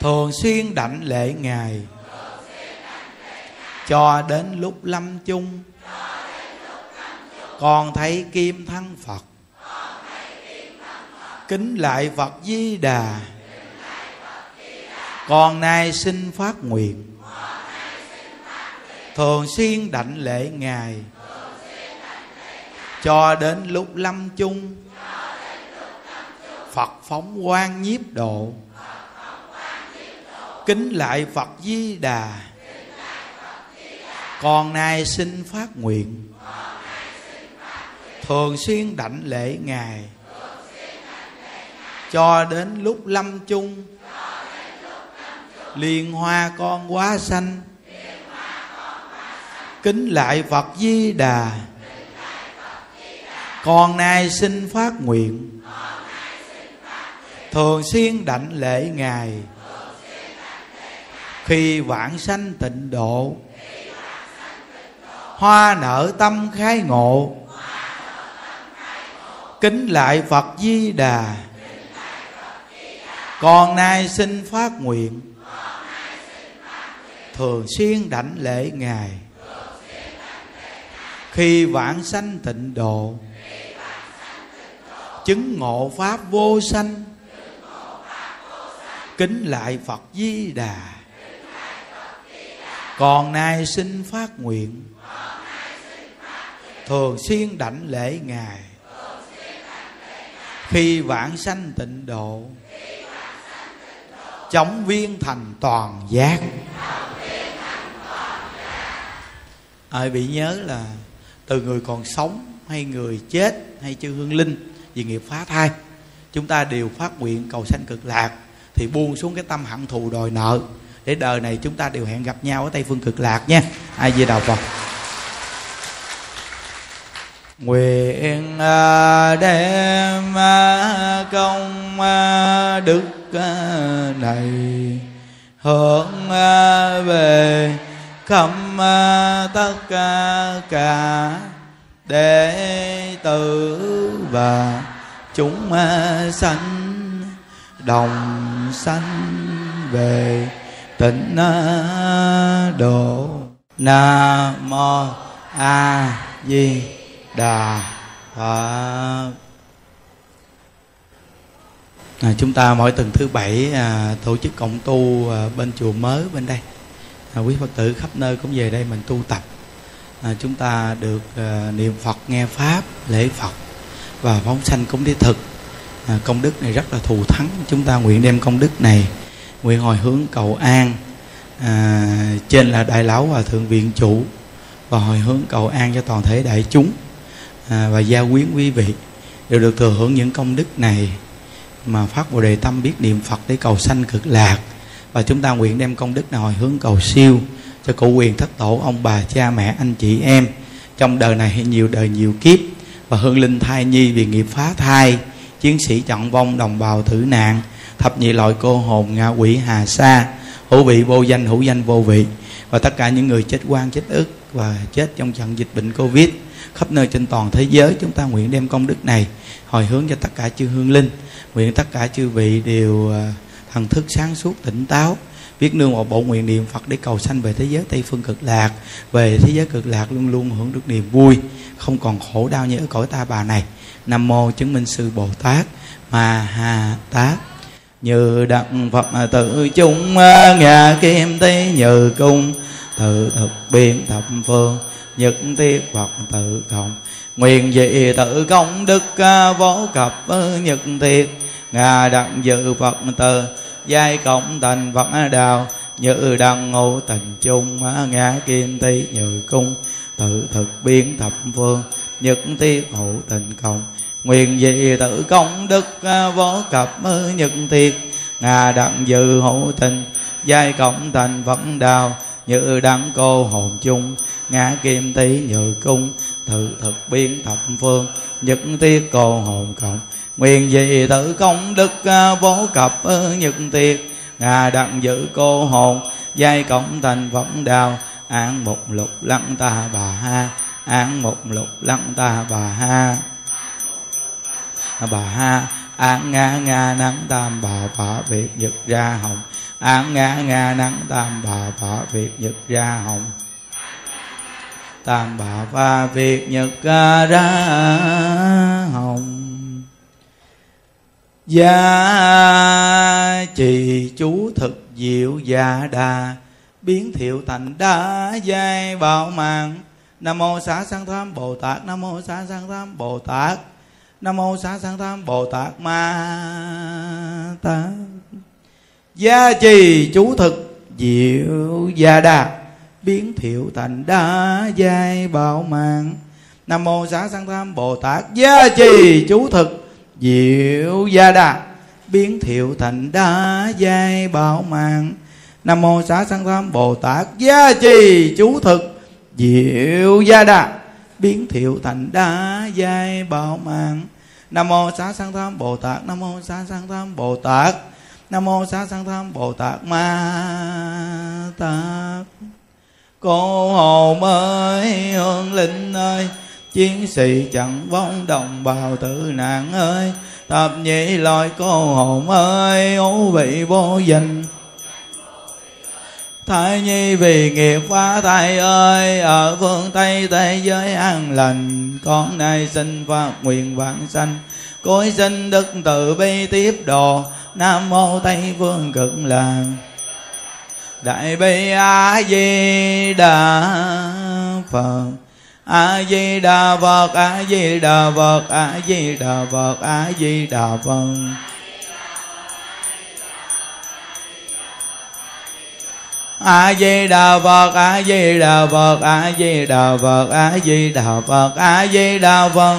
Thường xuyên đảnh lễ ngài cho đến lúc lâm chung. Con thấy kim thân phật. Kính lại phật di đà. Con nay xin phát nguyện. Thường xuyên đảnh lễ ngài. Cho đến lúc lâm chung. Phật phóng quan nhiếp độ. Kính lại phật di đà con nay xin phát nguyện? Thường xuyên đảnh lễ ngài. Cho đến lúc lâm chung. Liên hoa con quá xanh kính lại phật di đà. Con nay xin phát nguyện? Thường xuyên đảnh lễ ngài. Khi vãng sanh tịnh độ hoa nở tâm khai ngộ. Kính lại phật di đà. Con nay xin phát nguyện. Thường xuyên đảnh lễ ngài. Khi vãng sanh tịnh độ. Chứng ngộ pháp vô sanh. Kính lại phật di đà. Còn nay xin phát nguyện thường xuyên đảnh lễ ngài. Khi vãng sanh tịnh độ chống viên thành toàn giác. Ai bị nhớ là từ người còn sống hay người chết hay chư hương linh vì nghiệp phá thai, chúng ta đều phát nguyện cầu sanh cực lạc thì buông xuống cái tâm hận thù đòi nợ. Để đời này chúng ta đều hẹn gặp nhau ở tây phương cực lạc nha. Ai về đầu phật? Nguyện à, đem à, công à, đức này hướng về khắp tất cả đệ tử và chúng sanh, đồng sanh về tịnh độ. Nam mô a di đà phật à, chúng ta mỗi tuần thứ bảy à, tổ chức cộng tu à, bên chùa mới bên đây. À, quý phật tử khắp nơi cũng về đây mình tu tập. À, chúng ta được à, niệm phật nghe pháp lễ phật và phóng sanh cũng đi thực. À, công đức này rất là thù thắng. Chúng ta nguyện đem công đức này nguyện hồi hướng cầu an à, trên là đại lão và thượng viện chủ và hồi hướng cầu an cho toàn thể đại chúng à, và gia quyến quý vị đều được thừa hưởng những công đức này mà phát bồ đề tâm biết niệm phật để cầu sanh cực lạc. Và chúng ta nguyện đem công đức này hồi hướng cầu siêu cho cụ quyền thất tổ ông bà cha mẹ anh chị em. Trong đời này hay nhiều đời nhiều kiếp. Và hương linh thai nhi vì nghiệp phá thai chiến sĩ chọn vong đồng bào thử nạn thập nhị loại cô hồn ngạ quỷ hà sa hữu vị vô danh hữu danh vô vị. Và tất cả những người chết quan chết ức và chết trong trận dịch bệnh covid khắp nơi trên toàn thế giới, chúng ta nguyện đem công đức này hồi hướng cho tất cả chư hương linh. Nguyện tất cả chư vị đều à, thần thức sáng suốt, tỉnh táo, biết nương một bộ nguyện niệm Phật để cầu sanh về thế giới Tây phương cực lạc. Về thế giới cực lạc luôn luôn hưởng được niềm vui, không còn khổ đau như ở cõi ta bà này. Nam mô chứng minh sư bồ tát ma ha tát. Như đặng phật tự chúng à, ngà kim tế như cung, tự thực biên thập phương nhất thiết phật tự cộng. Nguyện dị tự công đức à, vô cập à, nhật thiết. Ngà đặng dự phật tự giai cộng thành phật đạo như đăng ngộ tình chung à, ngã kim thi như cung. Tự thực biến thập phương nhất thiết hộ tình cộng. Nguyện dị tự công đức vô cập nhật thiết. Ngà đặng dự hộ tình giai cộng thành Phật đạo, như đăng cô hồn chung ngã kim tý nhự cung thự thực biến thập phương, nhất tiết cô hồn cộng. Nguyện dị tự công đức à, vô cập à, nhất tiết ngà đặng giữ cô hồn, giai cộng thành phẩm đào. Án một lục lăng ta bà ha, án một lục lăng ta bà ha. Bà ha, án ngã ngã nắng tam bà phả việt nhật ra hồng. Án ngã ngã nắng tam bà phả việt nhật ra hồng tam bà pha việt nhật ca ra hồng. Gia trì chú thực diệu già đà, biến thiệu thành đa giai bảo mạng. Nam mô xá sanh tham bồ tát, nam mô xá sanh tham bồ tát, nam mô xá sanh tham bồ tát ma tát. Gia trì chú thực diệu gia đà biến thiệu thành đa giai bảo mạng nam mô xá sanh tham bồ tát gia trì chú thực diệu gia đà. Biến thiệu thành đa giai bảo mạng nam mô xá sanh tham bồ tát gia trì chú thực diệu gia đà. Biến thiệu thành đa giai bảo mạng nam mô xá sanh tham bồ tát, nam mô xá sanh tham bồ tát, nam mô xá sanh tham bồ tát ma tát cô hồn ơi hương linh ơi, chiến sĩ chẳng vong đồng bào tử nạn ơi. Thập nhị loại cô hồn ơi ố vị vô danh. Thái nhi vì nghiệp phá thai ơi, Ở phương Tây thế giới an lành. Con nay xin phát nguyện vạn sanh. Cối sinh đức từ bi tiếp đồ, Nam mô Tây phương cực lạc. Đại bi A Di Đà Phật A Di Đà Phật A Di Đà Phật A Di Đà Phật A Di Đà Phật a di đà phật a di đà phật a di đà phật a di đà phật a di đà phật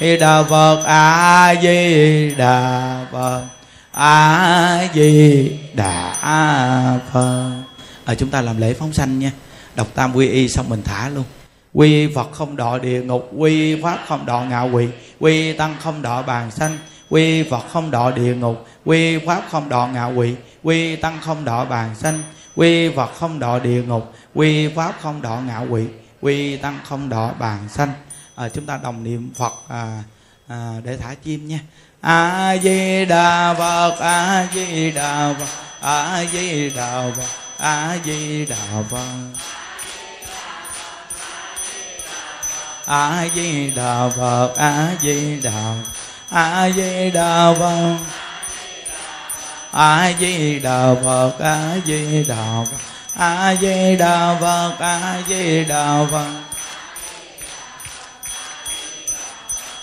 di đà phật a di đà phật a di đà phật. À, chúng ta làm lễ phóng sanh nha. Đọc tam quy y xong mình thả luôn. Quy phật không đọ địa ngục quy pháp không đọ ngạo quỷ quy tăng không đọ bàn sanh quy phật không đọ địa ngục quy pháp không đọ ngạo quỷ quy tăng không đọ bàn sanh quy phật không đọ địa ngục quy pháp không đọ ngạo quỷ quy tăng không đọ bàn sanh à, chúng ta đồng niệm phật à, à, để thả chim nha. A di đà phật a di đà phật a di đà phật. A di đà phật a di đà phật a di đà a di đà phật. A di đà phật a di đà phật. A di đà phật a di đà phật.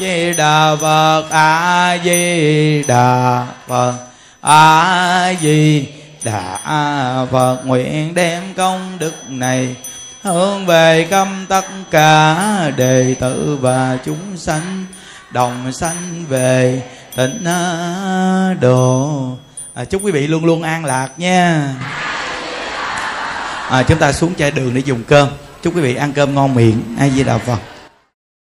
di đà phật a di đà phật a di đà phật. Nguyện đem công đức này hướng về câm tất cả đệ tử và chúng sanh đồng sanh về tịnh độ. À, chúc quý vị luôn luôn an lạc nha. À, chúng ta xuống chai đường để dùng cơm. Chúc quý vị ăn cơm ngon miệng. Ai di đà phật.